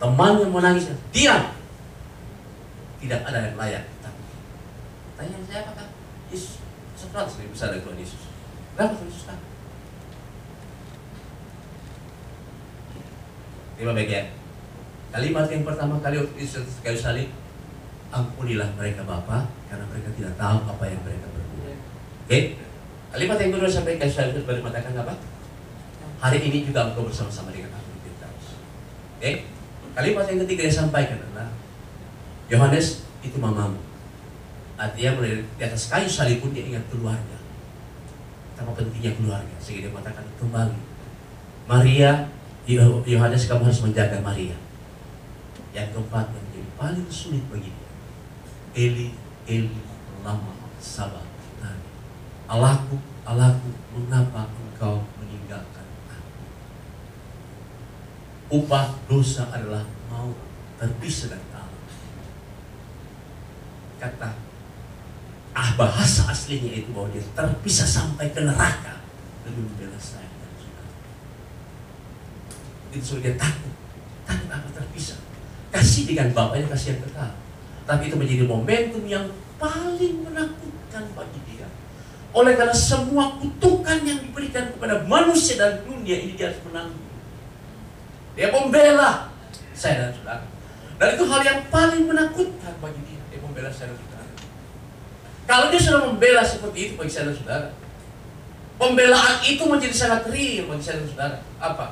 A: Temannya menangis, diam. Tidak ada yang layak. Tapi tanya saya apakah Yesus Socrates lebih besar Tuhan Yesus? Kenapa Tuhan Yesus? Terima bagian. Kalimat yang pertama kali waktu Yesus kayu salib, ampunilah mereka Bapa karena mereka tidak tahu apa yang mereka berbuat. Oke? Kalimat yang kedua sampai kayu salib itu baru mengatakan apa? Hari ini juga engkau bersama-sama dengan aku di Firdaus. Oke? Kalimat yang ketiga yang sampaikan adalah Yohanes itu mamamu. Artinya mulai di atas kayu salib pun dia ingat keluarga. Betapa pentingnya keluarga. Sehingga dia mengatakan kembali. Maria Yohanes kamu harus menjaga Maria. Yang keempat yang menjadi paling sulit bagi dia. Eli, Eli, lama sabar. Allahku, Allahku, mengapa engkau meninggalkan aku? Upah dosa adalah mau terpisah dari Allah. Kata ah bahasa aslinya itu bahwa dia terpisah sampai ke neraka demi membela saya dan saudara. Itu sudah takut, takut apa terpisah. Kasih dengan bapaknya kasih yang kekal. Tapi itu menjadi momentum yang paling menakutkan bagi dia. Oleh karena semua kutukan yang diberikan kepada manusia dan dunia ini dia harus menanggung. Dia membela saya dan saudara. Dan itu hal yang paling menakutkan bagi dia. Dia membela saya dan saudara. Kalau dia sudah membela seperti itu bagi saya dan saudara, pembelaan itu menjadi sangat real bagi saya dan saudara. Apa?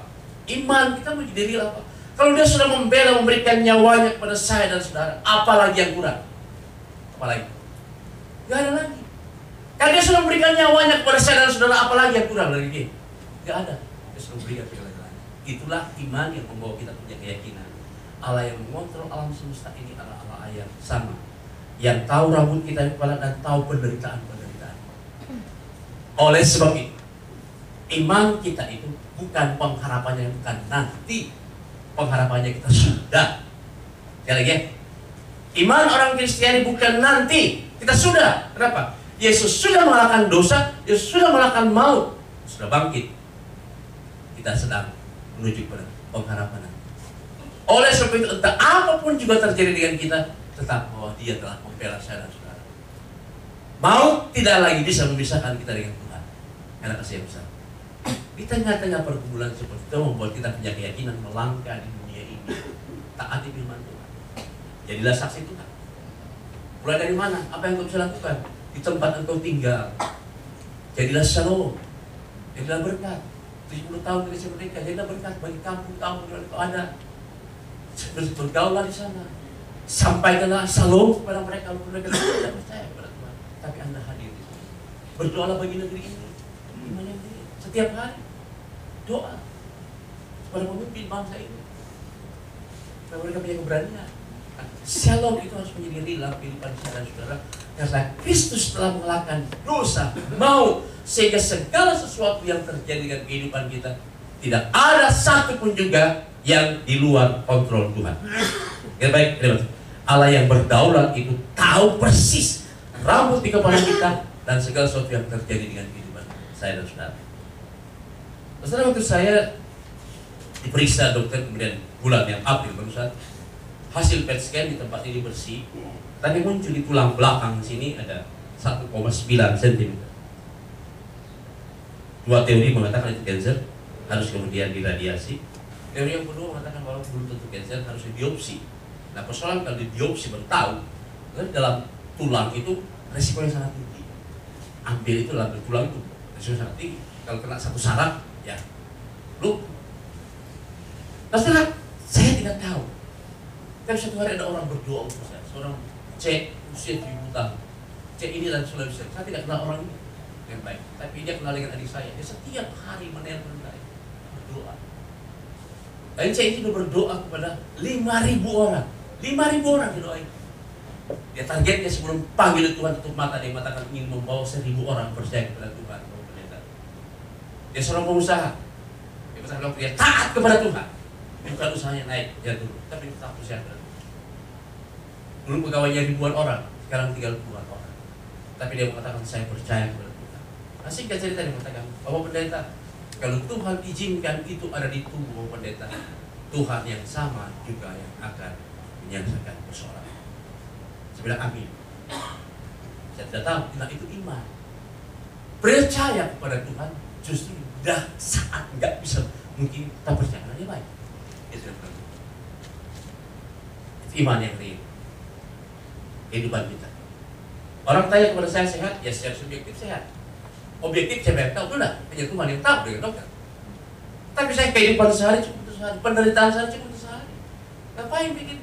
A: Iman kita menjadi real apa? Kalau dia sudah membela, memberikan nyawanya kepada saya dan saudara, apalagi yang kurang? Apalagi? Gak ada lagi. Karena dia sudah memberikan nyawanya kepada saya dan saudara, apalagi yang kurang dari dia? Gak ada. Dia sudah memberikan segala-galanya. Itulah iman yang membawa kita punya keyakinan. Allah yang mengontrol alam semesta ini adalah Allah yang sama. Yang tahu rambut kita di kepala dan tahu penderitaan-penderitaan. Oleh sebab itu, iman kita itu bukan pengharapannya bukan nanti. Pengharapannya kita sudah. Sekali lagi ya. Iman orang Kristiani bukan nanti. Kita sudah. Kenapa? Yesus sudah mengalahkan dosa, Yesus sudah mengalahkan maut, sudah bangkit. Kita sedang menuju pada pengharapan. Oleh sebab itu, entah apa pun juga terjadi dengan kita, tetap bahwa dia telah membela saya dan saudara. Maut tidak lagi bisa memisahkan kita dengan Tuhan. Karena kasih yang besar. Di tengah-tengah pergumulan seperti itu membuat kita punya keyakinan melangkah di dunia ini. Taati firman Tuhan. Jadilah saksi Tuhan. Mulai dari mana? Apa yang kau bisa lakukan? Di tempat engkau tinggal. Jadilah shalom. Jadilah berkat. 70 tahun Indonesia merdeka. Jadilah berkat bagi kampung-kampung yang kau ada. Bergaulah di sana. Sampaikanlah shalom kepada mereka. Mereka tidak percaya kepada Tuhan. Tapi anda hadir di sana. Berdoalah bagi negeri ini. Setiap hari. Doa. Kepada pemimpin bangsa ini. Supaya mereka punya keberanian. Shalom itu harus menjadi rela kehidupan saya dan saudara karena Kristus telah mengalahkan dosa, maut, sehingga segala sesuatu yang terjadi dengan kehidupan kita tidak ada satu pun juga yang di luar kontrol Tuhan. Ya baik, ya. Allah yang berdaulat itu tahu persis rambut di kepala kita dan segala sesuatu yang terjadi dengan kehidupan saya dan saudara. Saudara waktu saya diperiksa dokter kemudian bulan yang April barusan hasil PET scan di tempat ini bersih tapi muncul di tulang belakang sini ada 1,9 cm dua teori mengatakan itu cancer harus kemudian diradiasi. Teori yang kedua mengatakan bahwa belum tentu cancer harus dibiopsi. Nah persoalan kalau dibiopsi baru tahu kan dalam tulang itu resikonya sangat tinggi. Ambil itu dalam tulang itu resiko sangat tinggi. Kalau kena satu saraf ya lu setelah saya tidak tahu Kan satu hari ada orang berdoa untuk saya, seorang C usia 7 tahun. C ini dan Sulawesi. Saya tidak kenal orang ini dengan baik, tapi dia kenal dengan adik saya. Dia setiap hari menelpon saya berdoa. Dan C sudah berdoa kepada 5.000 orang. 5.000 orang didoain. Dia targetnya sebelum panggil Tuhan tutup mata dia mengatakan ingin membawa seribu orang percaya kepada Tuhan. Dia seorang pengusaha. Dia katakan dia taat kepada Tuhan. Bukan usahanya naik ya dulu tapi tetap usia dulu pegawainya ribuan orang sekarang tinggal puluhan orang. Tapi dia mengatakan saya percaya kepada Tuhan. Nah singkat cerita dia mengatakan bahwa pendeta kalau Tuhan izinkan itu ada di tubuh pendeta Tuhan yang sama juga yang akan menyelesaikan persoalan. Saya bilang amin. Saya tidak tahu nah itu iman. Percaya kepada Tuhan justru dah saat nggak bisa mungkin tak percaya dia baik itu iman yang real. Kehidupan kita. Orang tanya kepada saya sehat? Ya secara subjektif sehat. Objektif saya tahu sudah. Hanya Tuhan yang tahu dengan dokter. Tapi saya kehidupan sehari cukup sehari. Penderitaan sehari cukup sehari. Ngapain bikin?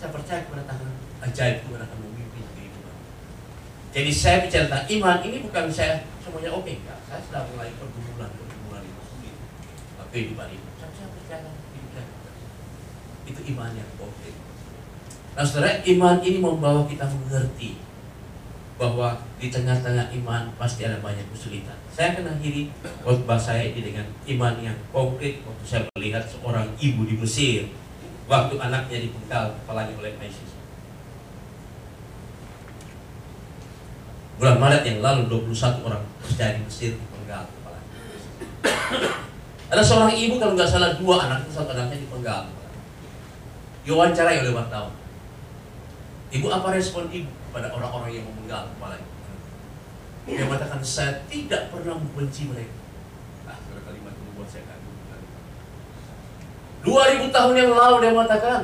A: Saya percaya kepada tangan ajaib Tuhan akan memimpin kehidupan. Jadi saya bicara tentang iman ini bukan saya semuanya oke okay, enggak saya sedang mulai pergumulan pergumulan itu sulit kehidupan ini saya percaya itu iman yang konkret. Nah saudara, iman ini membawa kita mengerti bahwa di tengah-tengah iman pasti ada banyak kesulitan. Saya akan akhiri khotbah saya ini dengan iman yang konkret waktu saya melihat seorang ibu di Mesir waktu anaknya dipenggal kepalanya oleh ISIS. Bulan Maret yang lalu 21 orang percaya di Mesir dipenggal kepala. Ada seorang ibu kalau nggak salah dua anak satu anaknya dipenggal. Diwawancarai oleh wartawan. Ibu apa respon ibu pada orang-orang yang memenggal kepala itu? Dia mengatakan saya tidak pernah membenci mereka. Ah, kalimat itu membuat saya kagum. 2000 tahun yang lalu dia mengatakan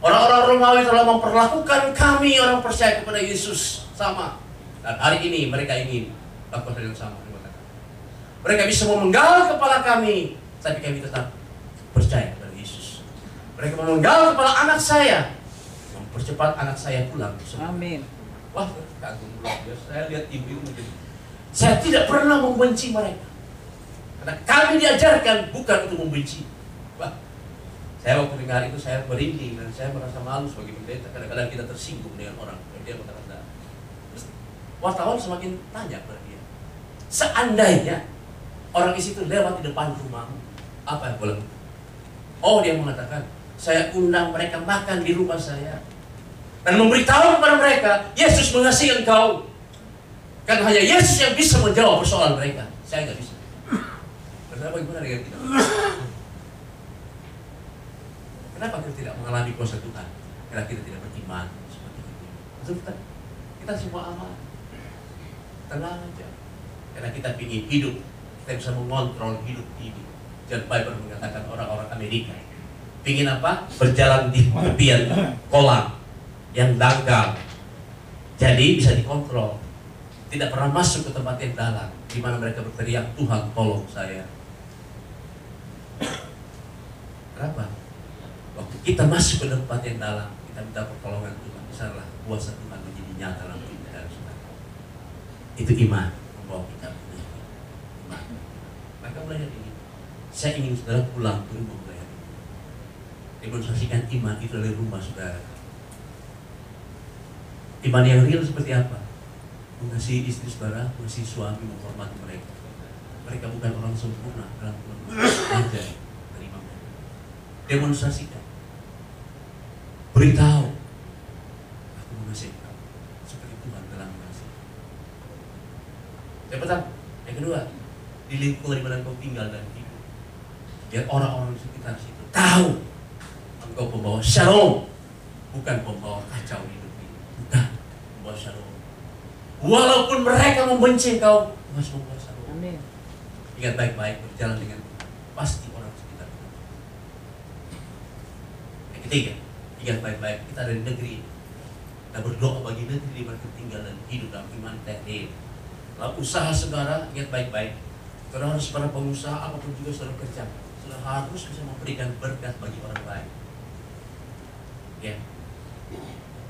A: orang-orang Romawi telah memperlakukan kami orang percaya kepada Yesus sama. Dan hari ini mereka ingin lakukan hal yang sama. Mereka bisa memenggal kepala kami, tapi kami tetap percaya kepada Yesus. Mereka memenggal kepala anak saya, mempercepat anak saya pulang.
B: Amin.
A: Wah, kagum luar biasa. Saya lihat ibu-ibu menjadi. Saya tidak pernah membenci mereka. Karena kami diajarkan bukan untuk membenci. Wah, saya waktu dengar itu saya merinding dan saya merasa malu sebagai pendeta. Kadang-kadang kita tersinggung dengan orang. Dia mengatakan, wartawan semakin tanya kepada dia. Seandainya orang isi itu lewat di depan rumahmu, apa yang boleh? Oh, dia mengatakan, saya undang mereka makan di rumah saya dan memberitahu kepada mereka Yesus mengasihi engkau karena hanya Yesus yang bisa menjawab persoalan mereka. Saya nggak bisa. Kenapa gimana dengan kita? Kenapa kita tidak mengalami kuasa Tuhan? Karena kita tidak beriman seperti itu. Kita kita semua aman tenang aja karena kita ingin hidup kita bisa mengontrol hidup ini John Piper mengatakan orang-orang Amerika ingin apa berjalan di tepian kolam yang dangkal. Jadi bisa dikontrol. Tidak pernah masuk ke tempat yang dalam di mana mereka berteriak, "Tuhan, tolong saya." Kenapa? Waktu kita masuk ke tempat yang dalam, kita minta pertolongan Tuhan. Misalnya kuasa Tuhan menjadi nyata dalam. Itu iman membawa kita iman. Maka mulai ini, saya ingin saudara pulang ke rumah mulai hari ini. Demonstrasikan iman itu dari rumah saudara. Iman yang real seperti apa? Mengasihi istri saudara, mengasihi suami, menghormati mereka. Mereka bukan orang sempurna dalam aja terima. Demonstrasikan. Beritahu. Aku mengasihi kamu. Seperti Tuhan telah mengasihi. Yang pertama. Yang kedua, di lingkungan di mana kau tinggal dan hidup. Biar orang-orang di sekitar situ tahu engkau pembawa shalom, bukan pembawa kacau hidup ini. Bukan membawa shalom. Walaupun mereka membenci engkau, kau harus membawa shalom.
B: Amin.
A: Ingat baik-baik berjalan dengan. Pasti orang sekitar kita. Yang ketiga, ingat baik-baik kita ada di negeri ini. Kita berdoa bagi negeri di mana tinggal dan hidup dalam iman teknik. Lalu usaha saudara, ingat baik-baik. Harus para pengusaha apa pun juga saudara kerja. Saudara harus bisa memberikan berkat bagi orang lain. Ya.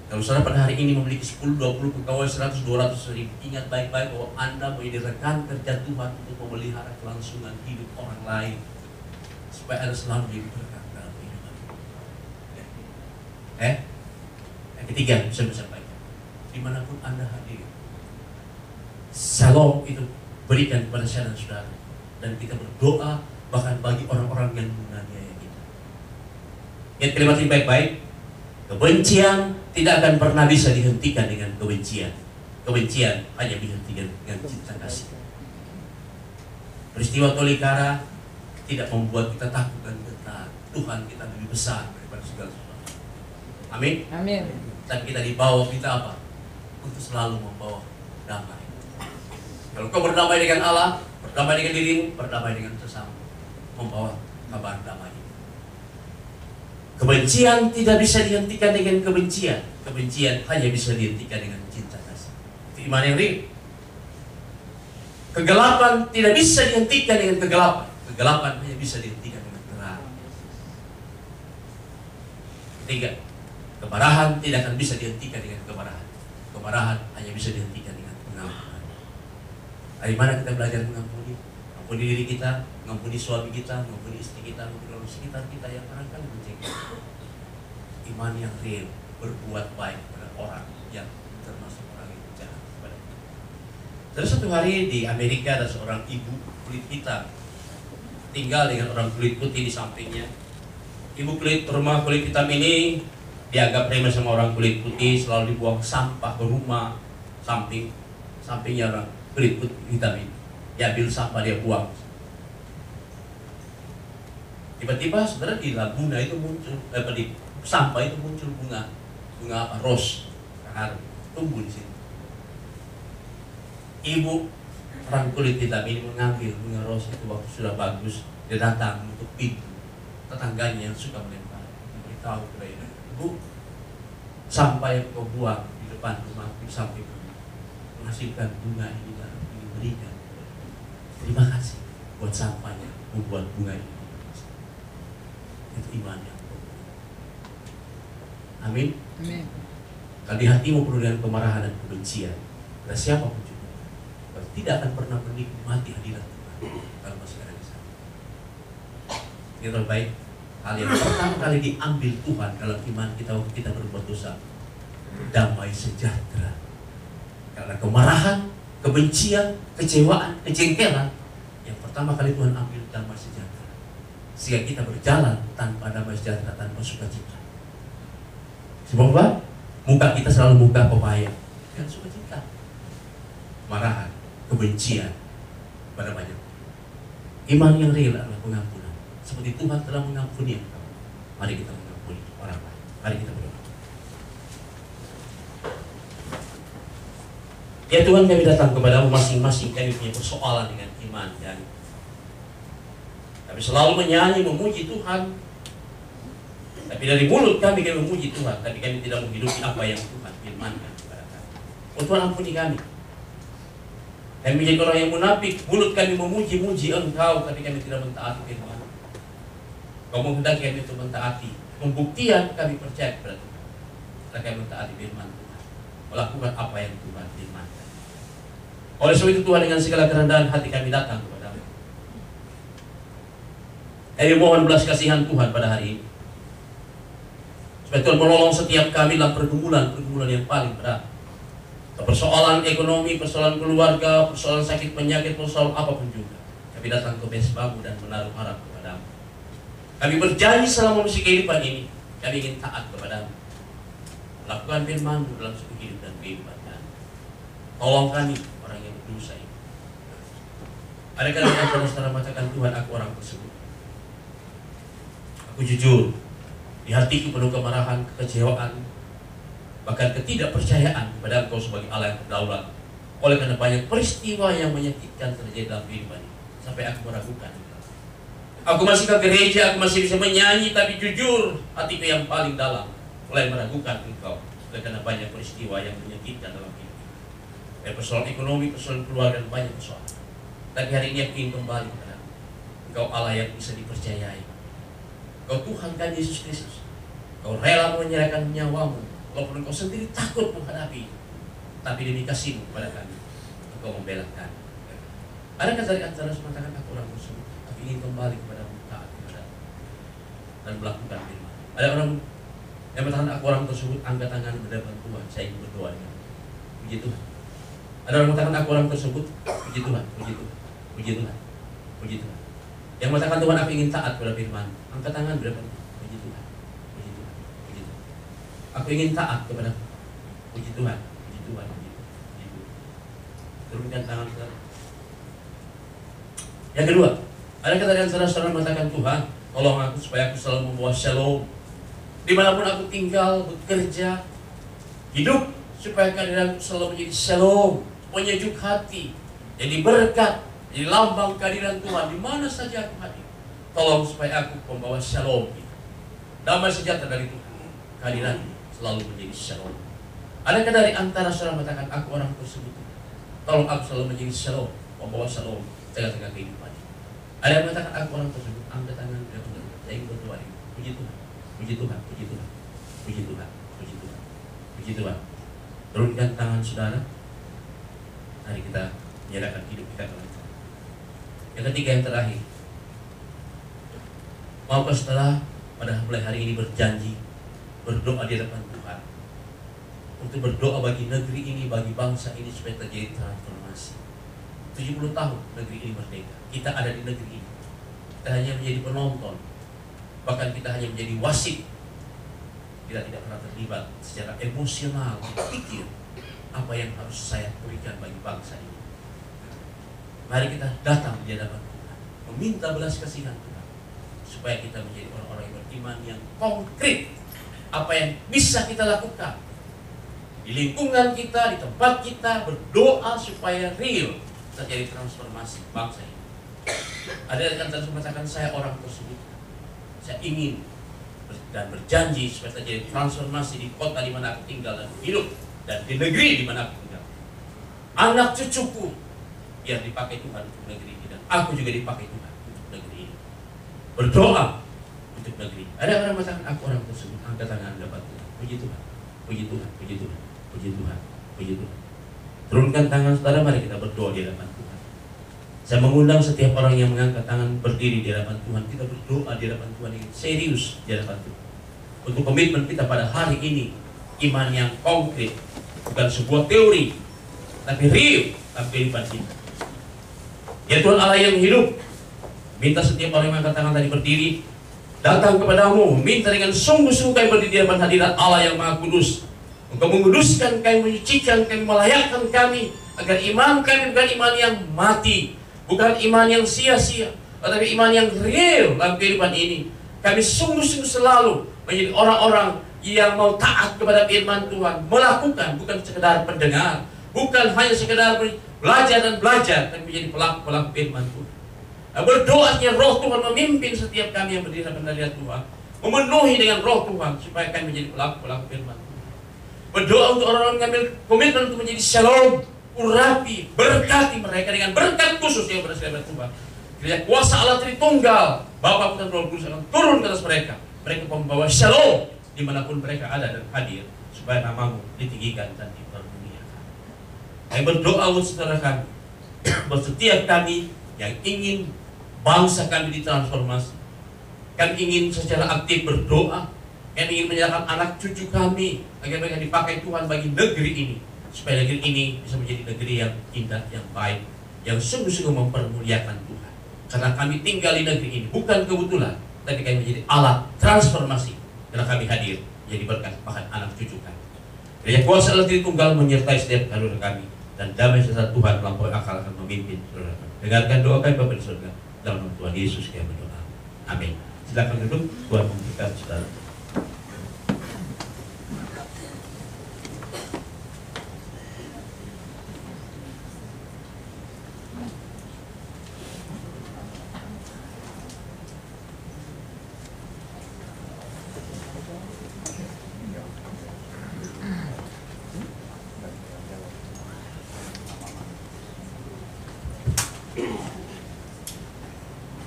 A: Kalau saudara pada hari ini memiliki 10, 20 pegawai, 100, 200 ribu, ingat baik-baik bahwa Anda menjadi rekan kerja Tuhan untuk memelihara kelangsungan hidup orang lain. Supaya Anda selalu menjadi berkat dalam kehidupan. Ya. Eh? Yang ketiga, bisa bisa baik. Di mana pun Anda hadir, Shalom itu berikan kepada saya dan saudara. Dan kita berdoa bahkan bagi orang-orang yang menganiaya kita. Ingat kalimat ini baik-baik. Kebencian tidak akan pernah bisa dihentikan dengan kebencian. Kebencian hanya dihentikan dengan cinta kasih. Peristiwa Tolikara tidak membuat kita takut dan getar. Tuhan kita lebih besar daripada segala sesuatu. Amin.
B: Amin.
A: Dan kita dibawa kita apa? Untuk selalu membawa damai. Kalau kau berdamai dengan Allah, berdamai dengan dirimu, berdamai dengan sesama. Membawa kabar damai. Kebencian tidak bisa dihentikan dengan kebencian. Kebencian hanya bisa dihentikan dengan cinta kasih. Itu iman yang real. Kegelapan tidak bisa dihentikan dengan kegelapan. Kegelapan hanya bisa dihentikan dengan terang. Ketiga, kemarahan tidak akan bisa dihentikan dengan kemarahan. Kemarahan hanya bisa dihentikan. Dari mana kita belajar mengampuni? Mengampuni diri kita, mengampuni suami kita, mengampuni istri kita, mengampuni orang sekitar kita yang barangkali mencegah. Iman yang real, berbuat baik kepada orang yang termasuk orang yang jahat kepada kita. Terus satu hari di Amerika ada seorang ibu kulit hitam tinggal dengan orang kulit putih di sampingnya. Ibu kulit rumah kulit hitam ini dianggap remeh sama orang kulit putih, selalu dibuang sampah ke rumah samping. sampingnya orang berikut hitam ini. Dia ambil sampah dia buang. Tiba-tiba saudara di laguna itu muncul, eh, di sampah itu muncul bunga, bunga apa? Ros, kahar, tumbuh di situ. Ibu orang kulit hitam ini mengambil bunga ros itu waktu sudah bagus, dia datang untuk pintu tetangganya yang suka melempar, memberitahu kepada ibu, ibu sampah yang kau buang di depan rumah samping menghasilkan bunga ini berikan. Terima kasih buat sampahnya membuat bunga ini. Itu iman yang. Amin.
B: Amin.
A: Kalau di hatimu penuh dengan kemarahan dan kebencian, pada siapa pun juga, kau tidak akan pernah menikmati hadirat Tuhan kalau masih ada di sana. Ini terbaik hal yang pertama kali diambil Tuhan dalam iman kita waktu kita berbuat dosa. Damai sejahtera. Karena kemarahan, kebencian, kecewaan, kejengkelan, yang pertama kali Tuhan ambil damai sejahtera. Sehingga kita berjalan tanpa damai sejahtera, tanpa sukacita. Apa? Muka kita selalu muka pepaya dan sukacita. Marahan, kebencian pada banyak. Iman yang real adalah pengampunan. Seperti Tuhan telah mengampuni engkau. Mari kita mengampuni orang lain. Mari kita berdoa. Ya Tuhan kami datang kepadamu masing-masing. Kami punya persoalan dengan iman dan kami selalu menyanyi memuji Tuhan. Tapi dari mulut kami kami memuji Tuhan. Tapi kami tidak menghidupi apa yang Tuhan firmankan kepada kami. Oh Tuhan ampuni kami. Kami menjadi orang yang munafik. Mulut kami memuji-muji engkau. Tapi kami tidak mentaati firman. Kau menghendaki kami untuk mentaati. Pembuktian kami percaya kepada Tuhan. Karena kami mentaati firman Tuhan. Melakukan apa yang Tuhan firmankan oleh sebab itu Tuhan dengan segala kerendahan hati kami datang kepadamu kami mohon belas kasihan Tuhan pada hari ini Supaya Tuhan menolong setiap kami dalam pergumulan-pergumulan yang paling berat. Persoalan ekonomi, persoalan keluarga, persoalan sakit penyakit, persoalan apa pun juga. Kami datang ke mesbamu dan menaruh harap kepadamu. Kami berjanji selama misi kehidupan ini, kami ingin taat kepadamu. Lakukan firmanmu dalam seluruh hidup dan kehidupan kami. Tolong kami, orang yang berdosa ini. Adakah dengan saudara mengatakan Tuhan aku orang tersebut? Aku jujur, di hatiku penuh kemarahan, kekecewaan, bahkan ketidakpercayaan kepada Engkau sebagai Allah yang berdaulat. Oleh karena banyak peristiwa yang menyakitkan terjadi dalam kehidupan ini, sampai aku meragukan. Aku masih ke gereja, aku masih bisa menyanyi, tapi jujur hatiku yang paling dalam mulai meragukan Engkau. Oleh karena banyak peristiwa yang menyakitkan dalam hidup. Dari persoalan ekonomi, persoalan keluarga, dan banyak persoalan. Tapi hari ini aku ingin kembali kepada Engkau Allah yang bisa dipercayai. Kau Tuhan kan Yesus Kristus. Kau rela menyerahkan nyawamu. Walaupun engkau sendiri takut menghadapi. Tapi demi kasihmu kepada kami. Engkau membela kami. Adakah dari antara mengatakan aku orang tersebut? Tapi ingin kembali kepada taat kepada dan melakukan firman. Ada orang yang mengatakan aku orang tersebut angkat tangan mendapat Tuhan. Saya ingin berdoa dengan Puji Tuhan. Ada orang mengatakan aku orang tersebut. Puji Tuhan. Puji Tuhan. Puji Tuhan. Puji Tuhan. Yang mengatakan Tuhan aku ingin taat pada firman. Angkat tangan berapa? Puji Tuhan. Puji Tuhan. Puji Tuhan. Aku ingin taat kepada Puji Tuhan. Puji Tuhan. Puji Tuhan. Puji Tuhan. Turunkan tangan saudara. Yang kedua, ada kata dengan saudara-saudara mengatakan Tuhan, tolong aku supaya aku selalu membawa shalom. Di mana pun aku tinggal, bekerja, hidup, supaya kehadiranku selalu menjadi shalom, penyejuk hati, jadi berkat, jadi lambang kehadiran Tuhan di mana saja aku hadir. Tolong supaya aku membawa shalom. Damai sejahtera dari Tuhan. Kehadiran selalu menjadi shalom. Adakah dari antara saudara mengatakan aku orang tersebut? Tolong aku selalu menjadi shalom, membawa shalom tengah-tengah kehidupan. Ada yang mengatakan aku orang tersebut, angkat tangan dan benar. Saya ingin berdoa. Puji Tuhan, puji Tuhan, puji Tuhan, puji Tuhan, puji Tuhan, puji Tuhan. Turunkan tangan saudara. Mari kita menyerahkan hidup kita kepada. Yang ketiga yang terakhir, maukah setelah pada mulai hari ini berjanji berdoa di depan Tuhan untuk berdoa bagi negeri ini, bagi bangsa ini supaya terjadi transformasi. 70 tahun negeri ini merdeka. Kita ada di negeri ini. Kita hanya menjadi penonton. Bahkan kita hanya menjadi wasit. Kita tidak pernah terlibat secara emosional, pikir apa yang harus saya berikan bagi bangsa ini. Mari kita datang di hadapan Tuhan, meminta belas kasihan Tuhan, supaya kita menjadi orang-orang yang beriman yang konkret. Apa yang bisa kita lakukan di lingkungan kita, di tempat kita, berdoa supaya real terjadi transformasi bangsa ini. Ada yang mengatakan saya orang tersebut, saya ingin dan berjanji supaya terjadi transformasi di kota di mana aku tinggal dan hidup dan di negeri di mana aku tinggal. Anak cucuku biar dipakai Tuhan untuk negeri ini dan aku juga dipakai Tuhan untuk negeri ini. Berdoa untuk negeri. Ada orang mengatakan aku orang tersebut angkat tangan dapat Tuhan. Puji Tuhan, puji Tuhan, puji Tuhan, puji Tuhan, puji Tuhan. Turunkan tangan saudara, mari kita berdoa di hadapan Tuhan. Saya mengundang setiap orang yang mengangkat tangan berdiri di hadapan Tuhan. Kita berdoa di hadapan Tuhan ini serius di hadapan Tuhan. Untuk komitmen kita pada hari ini iman yang konkret, bukan sebuah teori, tapi real dalam kehidupan kita. Ya Tuhan Allah yang hidup, minta setiap orang yang tangan tadi berdiri, datang kepadamu, minta dengan sungguh-sungguh kami berdiri di hadirat Allah yang Maha Kudus. Engkau menguduskan kami, menyucikan kami, melayakkan kami, agar iman kami bukan iman yang mati, bukan iman yang sia-sia, tetapi iman yang real dalam kehidupan ini. Kami sungguh-sungguh selalu menjadi orang-orang yang mau taat kepada firman Tuhan, melakukan bukan sekedar pendengar, bukan hanya sekedar belajar dan belajar, tapi menjadi pelaku-pelaku firman Tuhan. Nah, Berdoanya roh Tuhan memimpin setiap kami yang berdiri dalam hadirat Tuhan. Memenuhi dengan roh Tuhan supaya kami menjadi pelaku-pelaku firman Tuhan. Berdoa untuk orang-orang mengambil komitmen untuk menjadi shalom, urapi, berkati mereka dengan berkat khusus yang berasal dari Tuhan. Kiranya kuasa Allah Tritunggal, Bapa dan Roh Kudus akan turun ke atas mereka. Mereka membawa shalom di mana pun mereka ada dan hadir supaya namamu ditinggikan dan dipermuliakan. Kami berdoa untuk saudara kami, buat setiap kami yang ingin bangsa kami ditransformasi. Kami ingin secara aktif berdoa. Kami ingin menyerahkan anak cucu kami agar mereka dipakai Tuhan bagi negeri ini. Supaya negeri ini bisa menjadi negeri yang indah, yang baik, yang sungguh-sungguh mempermuliakan Tuhan. Karena kami tinggal di negeri ini bukan kebetulan, tapi kami menjadi alat transformasi. Karena kami hadir menjadi berkat bahkan anak cucu kami. Kiranya kuasa Allah Tritunggal menyertai setiap saudara kami dan damai serta Tuhan melampaui akal akan memimpin saudara. Dengarkan doa kami Bapak di surga dalam nama Tuhan Yesus kami berdoa. Amin. Silakan duduk. Tuhan memberkati saudara.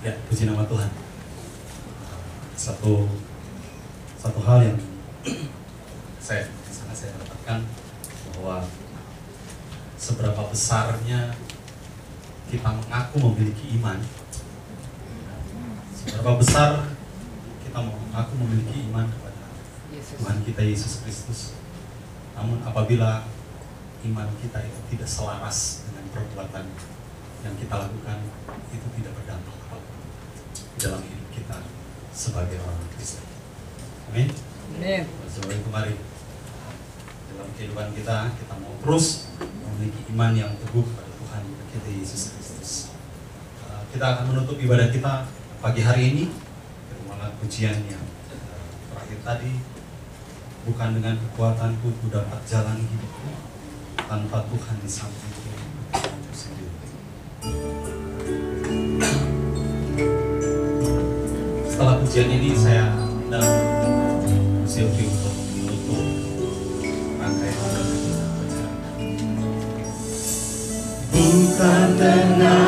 D: Ya, puji nama Tuhan. Satu satu hal yang saya sangat saya dapatkan bahwa seberapa besarnya kita mengaku memiliki iman, besar kita mengaku memiliki iman kepada
B: Yesus.
D: Tuhan kita Yesus Kristus. Namun apabila iman kita itu tidak selaras dengan perbuatan yang kita lakukan, itu tidak berdampak apa pun dalam hidup kita sebagai orang Kristen. Amin.
B: Amin.
D: Saudara kemari dalam kehidupan kita kita mau terus memiliki iman yang teguh pada Tuhan kita Yesus Kristus. Uh, Kita akan menutup ibadah kita pagi hari ini uh, terakhir tadi bukan dengan kekuatanku ku dapat jalani hidupku tanpa Tuhan di sampingku. Setelah pujian ini saya undang Silvi untuk menutup rangkaian. Bukan dengan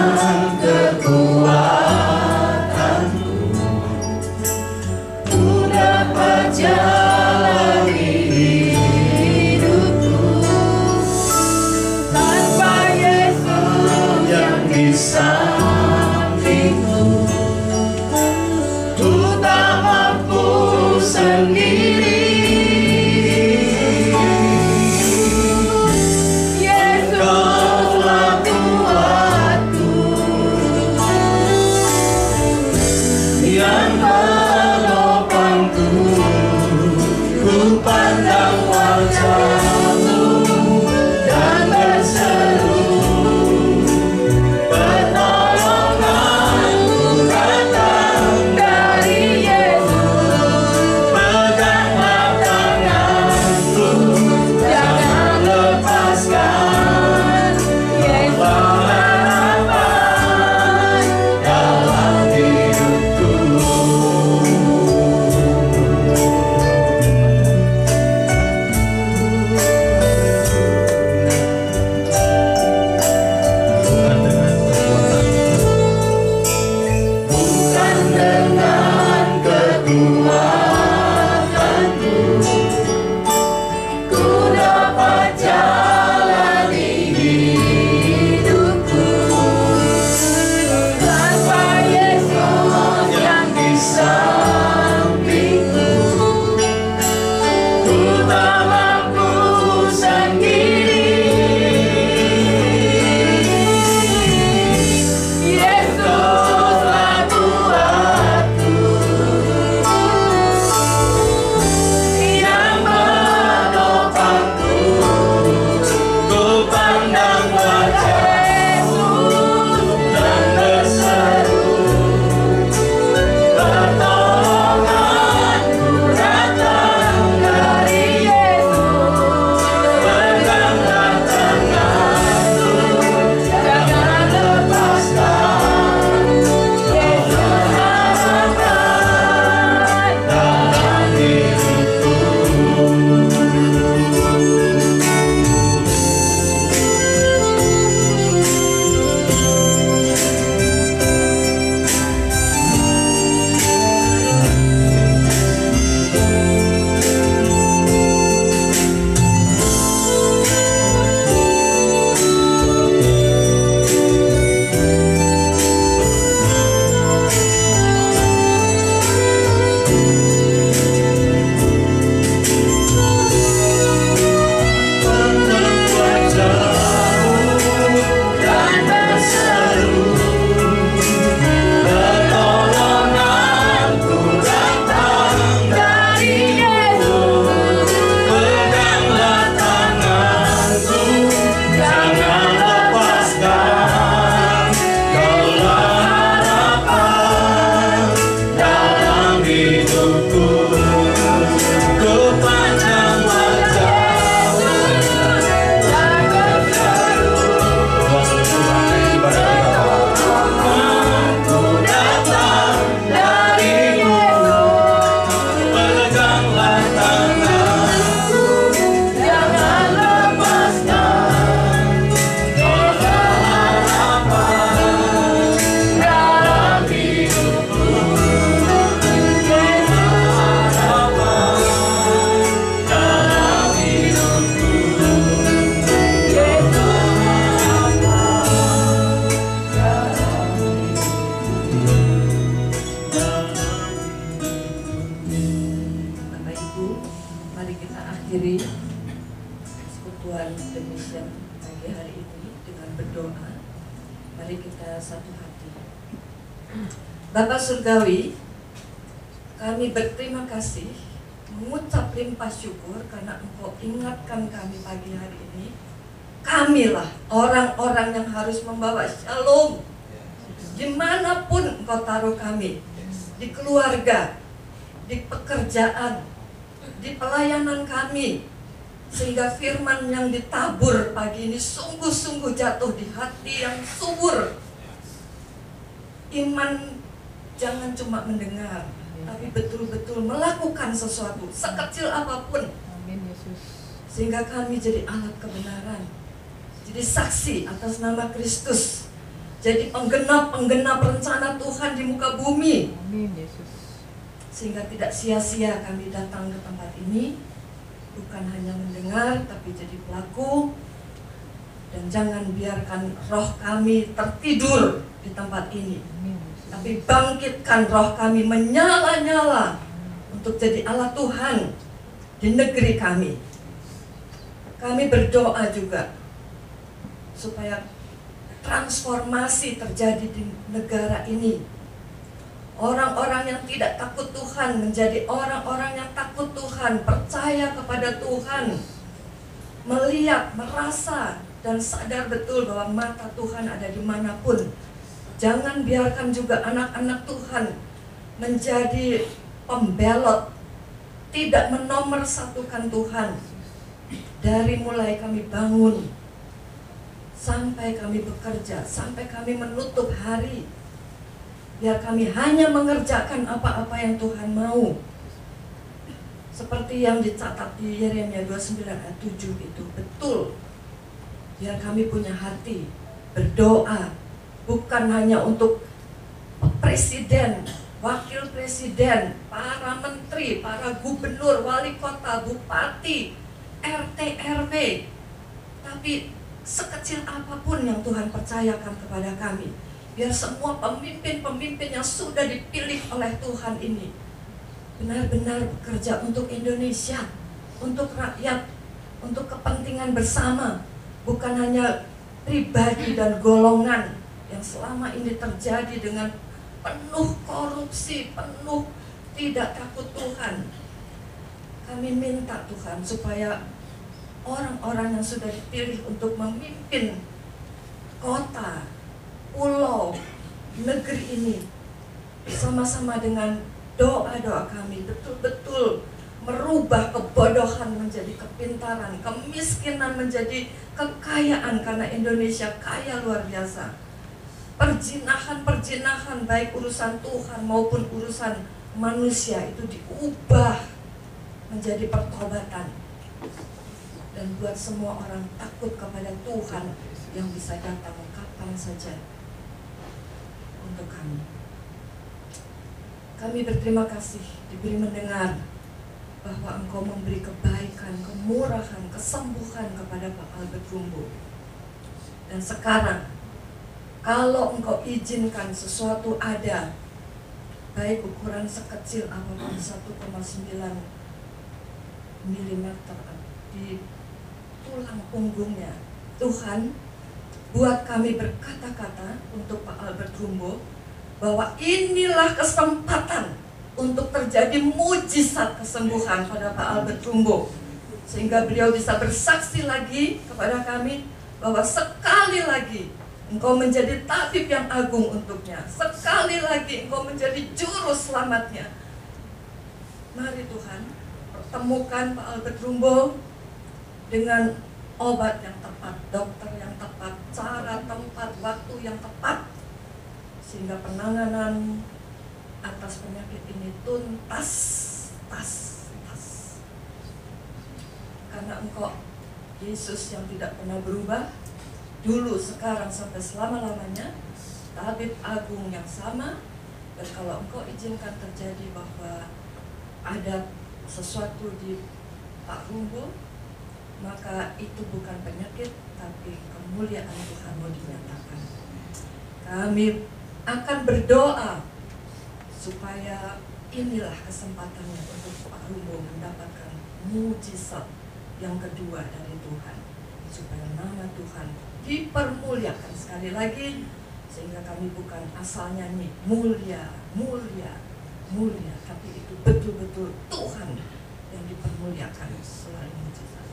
E: Surgawi, kami berterima kasih mengucap limpah syukur karena Engkau ingatkan kami pagi hari ini. Kamilah orang-orang yang harus membawa shalom di mana pun Engkau taruh kami, di keluarga, di pekerjaan, di pelayanan kami, sehingga firman yang ditabur pagi ini sungguh-sungguh jatuh di hati yang subur. Iman jangan cuma mendengar, tapi betul-betul melakukan sesuatu sekecil apa pun
B: Amin Yesus.
E: sehingga kami jadi alat kebenaran. Jadi saksi atas nama Kristus. Jadi penggenap-penggenap rencana Tuhan di muka bumi
B: Amin Yesus.
E: sehingga tidak sia-sia kami datang ke tempat ini bukan hanya mendengar tapi jadi pelaku dan jangan biarkan roh kami tertidur di tempat ini
B: Amin.
E: Tapi bangkitkan roh kami menyala-nyala untuk jadi alat Tuhan di negeri kami. Kami berdoa juga supaya transformasi terjadi di negara ini. Orang-orang yang tidak takut Tuhan menjadi orang-orang yang takut Tuhan, percaya kepada Tuhan, melihat, merasa, dan sadar betul bahwa mata Tuhan ada di mana pun. Jangan biarkan juga anak-anak Tuhan menjadi pembelot, tidak menomorsatukan Tuhan. Dari mulai kami bangun, sampai kami bekerja, sampai kami menutup hari, biar kami hanya mengerjakan apa-apa yang Tuhan mau. Seperti yang dicatat di Yeremia 29 ayat 7 itu betul. Biar kami punya hati berdoa bukan hanya untuk presiden, wakil presiden, para menteri, para gubernur, wali kota, bupati, RT RW. Tapi sekecil apa pun yang Tuhan percayakan kepada kami, biar semua pemimpin-pemimpin yang sudah dipilih oleh Tuhan ini benar-benar bekerja untuk Indonesia, untuk rakyat, untuk kepentingan bersama, bukan hanya pribadi dan golongan yang selama ini terjadi dengan penuh korupsi, penuh tidak takut Tuhan. Kami minta Tuhan supaya orang-orang yang sudah dipilih untuk memimpin kota, pulau, negeri ini bersama-sama dengan doa-doa kami betul-betul merubah kebodohan menjadi kepintaran, kemiskinan menjadi kekayaan karena Indonesia kaya luar biasa. Perjinahan-perjinahan baik urusan Tuhan maupun urusan manusia itu diubah menjadi pertobatan dan buat semua orang takut kepada Tuhan yang bisa datang kapan saja untuk kami. Kami berterima kasih diberi mendengar bahwa Engkau memberi kebaikan, kemurahan, kesembuhan kepada Pak Albert Rumbo. Dan sekarang, kalau Engkau izinkan sesuatu ada, baik ukuran sekecil apa pun 1,9 mm di tulang punggungnya. Tuhan, buat kami berkata-kata untuk Pak Albert Rumbo bahwa inilah kesempatan untuk terjadi mujizat kesembuhan pada Pak Albert Rumbo sehingga beliau bisa bersaksi lagi kepada kami bahwa sekali lagi engkau menjadi tabib yang agung untuknya. Sekali lagi engkau menjadi juru selamatnya. Mari Tuhan pertemukan Pak Albert Rumbo dengan obat yang tepat dokter yang tepat cara tempat waktu yang tepat sehingga penanganan atas penyakit ini tuntas tas tas. Karena engkau Yesus yang tidak pernah berubah dulu sekarang sampai selama-lamanya tabib agung yang sama dan kalau engkau izinkan terjadi bahwa ada sesuatu di Pak Rumbo maka itu bukan penyakit tapi kemuliaan Tuhan mau dinyatakan. Kami akan berdoa supaya inilah kesempatannya untuk Pak Rumbo mendapatkan mujizat yang kedua dari Tuhan supaya nama Tuhan dipermuliakan sekali lagi sehingga kami bukan asal nyanyi mulia, mulia, mulia, tapi itu betul-betul Tuhan yang dipermuliakan selain mujizat.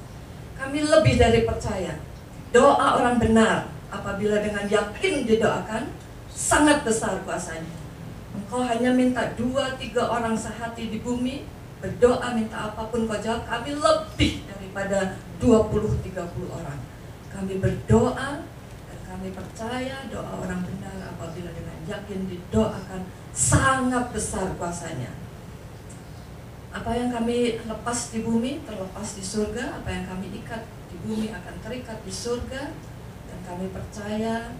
E: Kami lebih dari percaya doa orang benar apabila dengan yakin didoakan sangat besar kuasanya. Engkau hanya minta dua tiga orang sehati di bumi berdoa minta apa pun kau jawab kami lebih daripada 20-30 orang. Kami berdoa dan kami percaya doa orang benar apabila dengan yakin didoakan sangat besar kuasanya. Apa yang kami lepas di bumi terlepas di surga, apa yang kami ikat di bumi akan terikat di surga dan kami percaya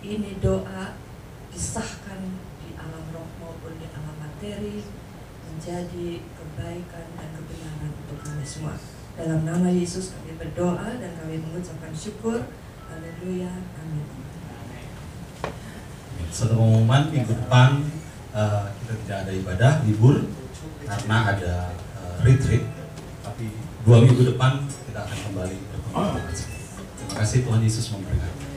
E: ini doa disahkan di alam roh maupun di alam materi menjadi kebaikan dan kebenaran untuk kami semua. Dalam nama Yesus kami berdoa dan kami mengucapkan syukur. Haleluya. Amin.
D: Satu pengumuman minggu depan eh, kita tidak ada ibadah libur karena ada eh, retreat. Tapi dua minggu depan kita akan kembali. Terima kasih Tuhan Yesus memberkati.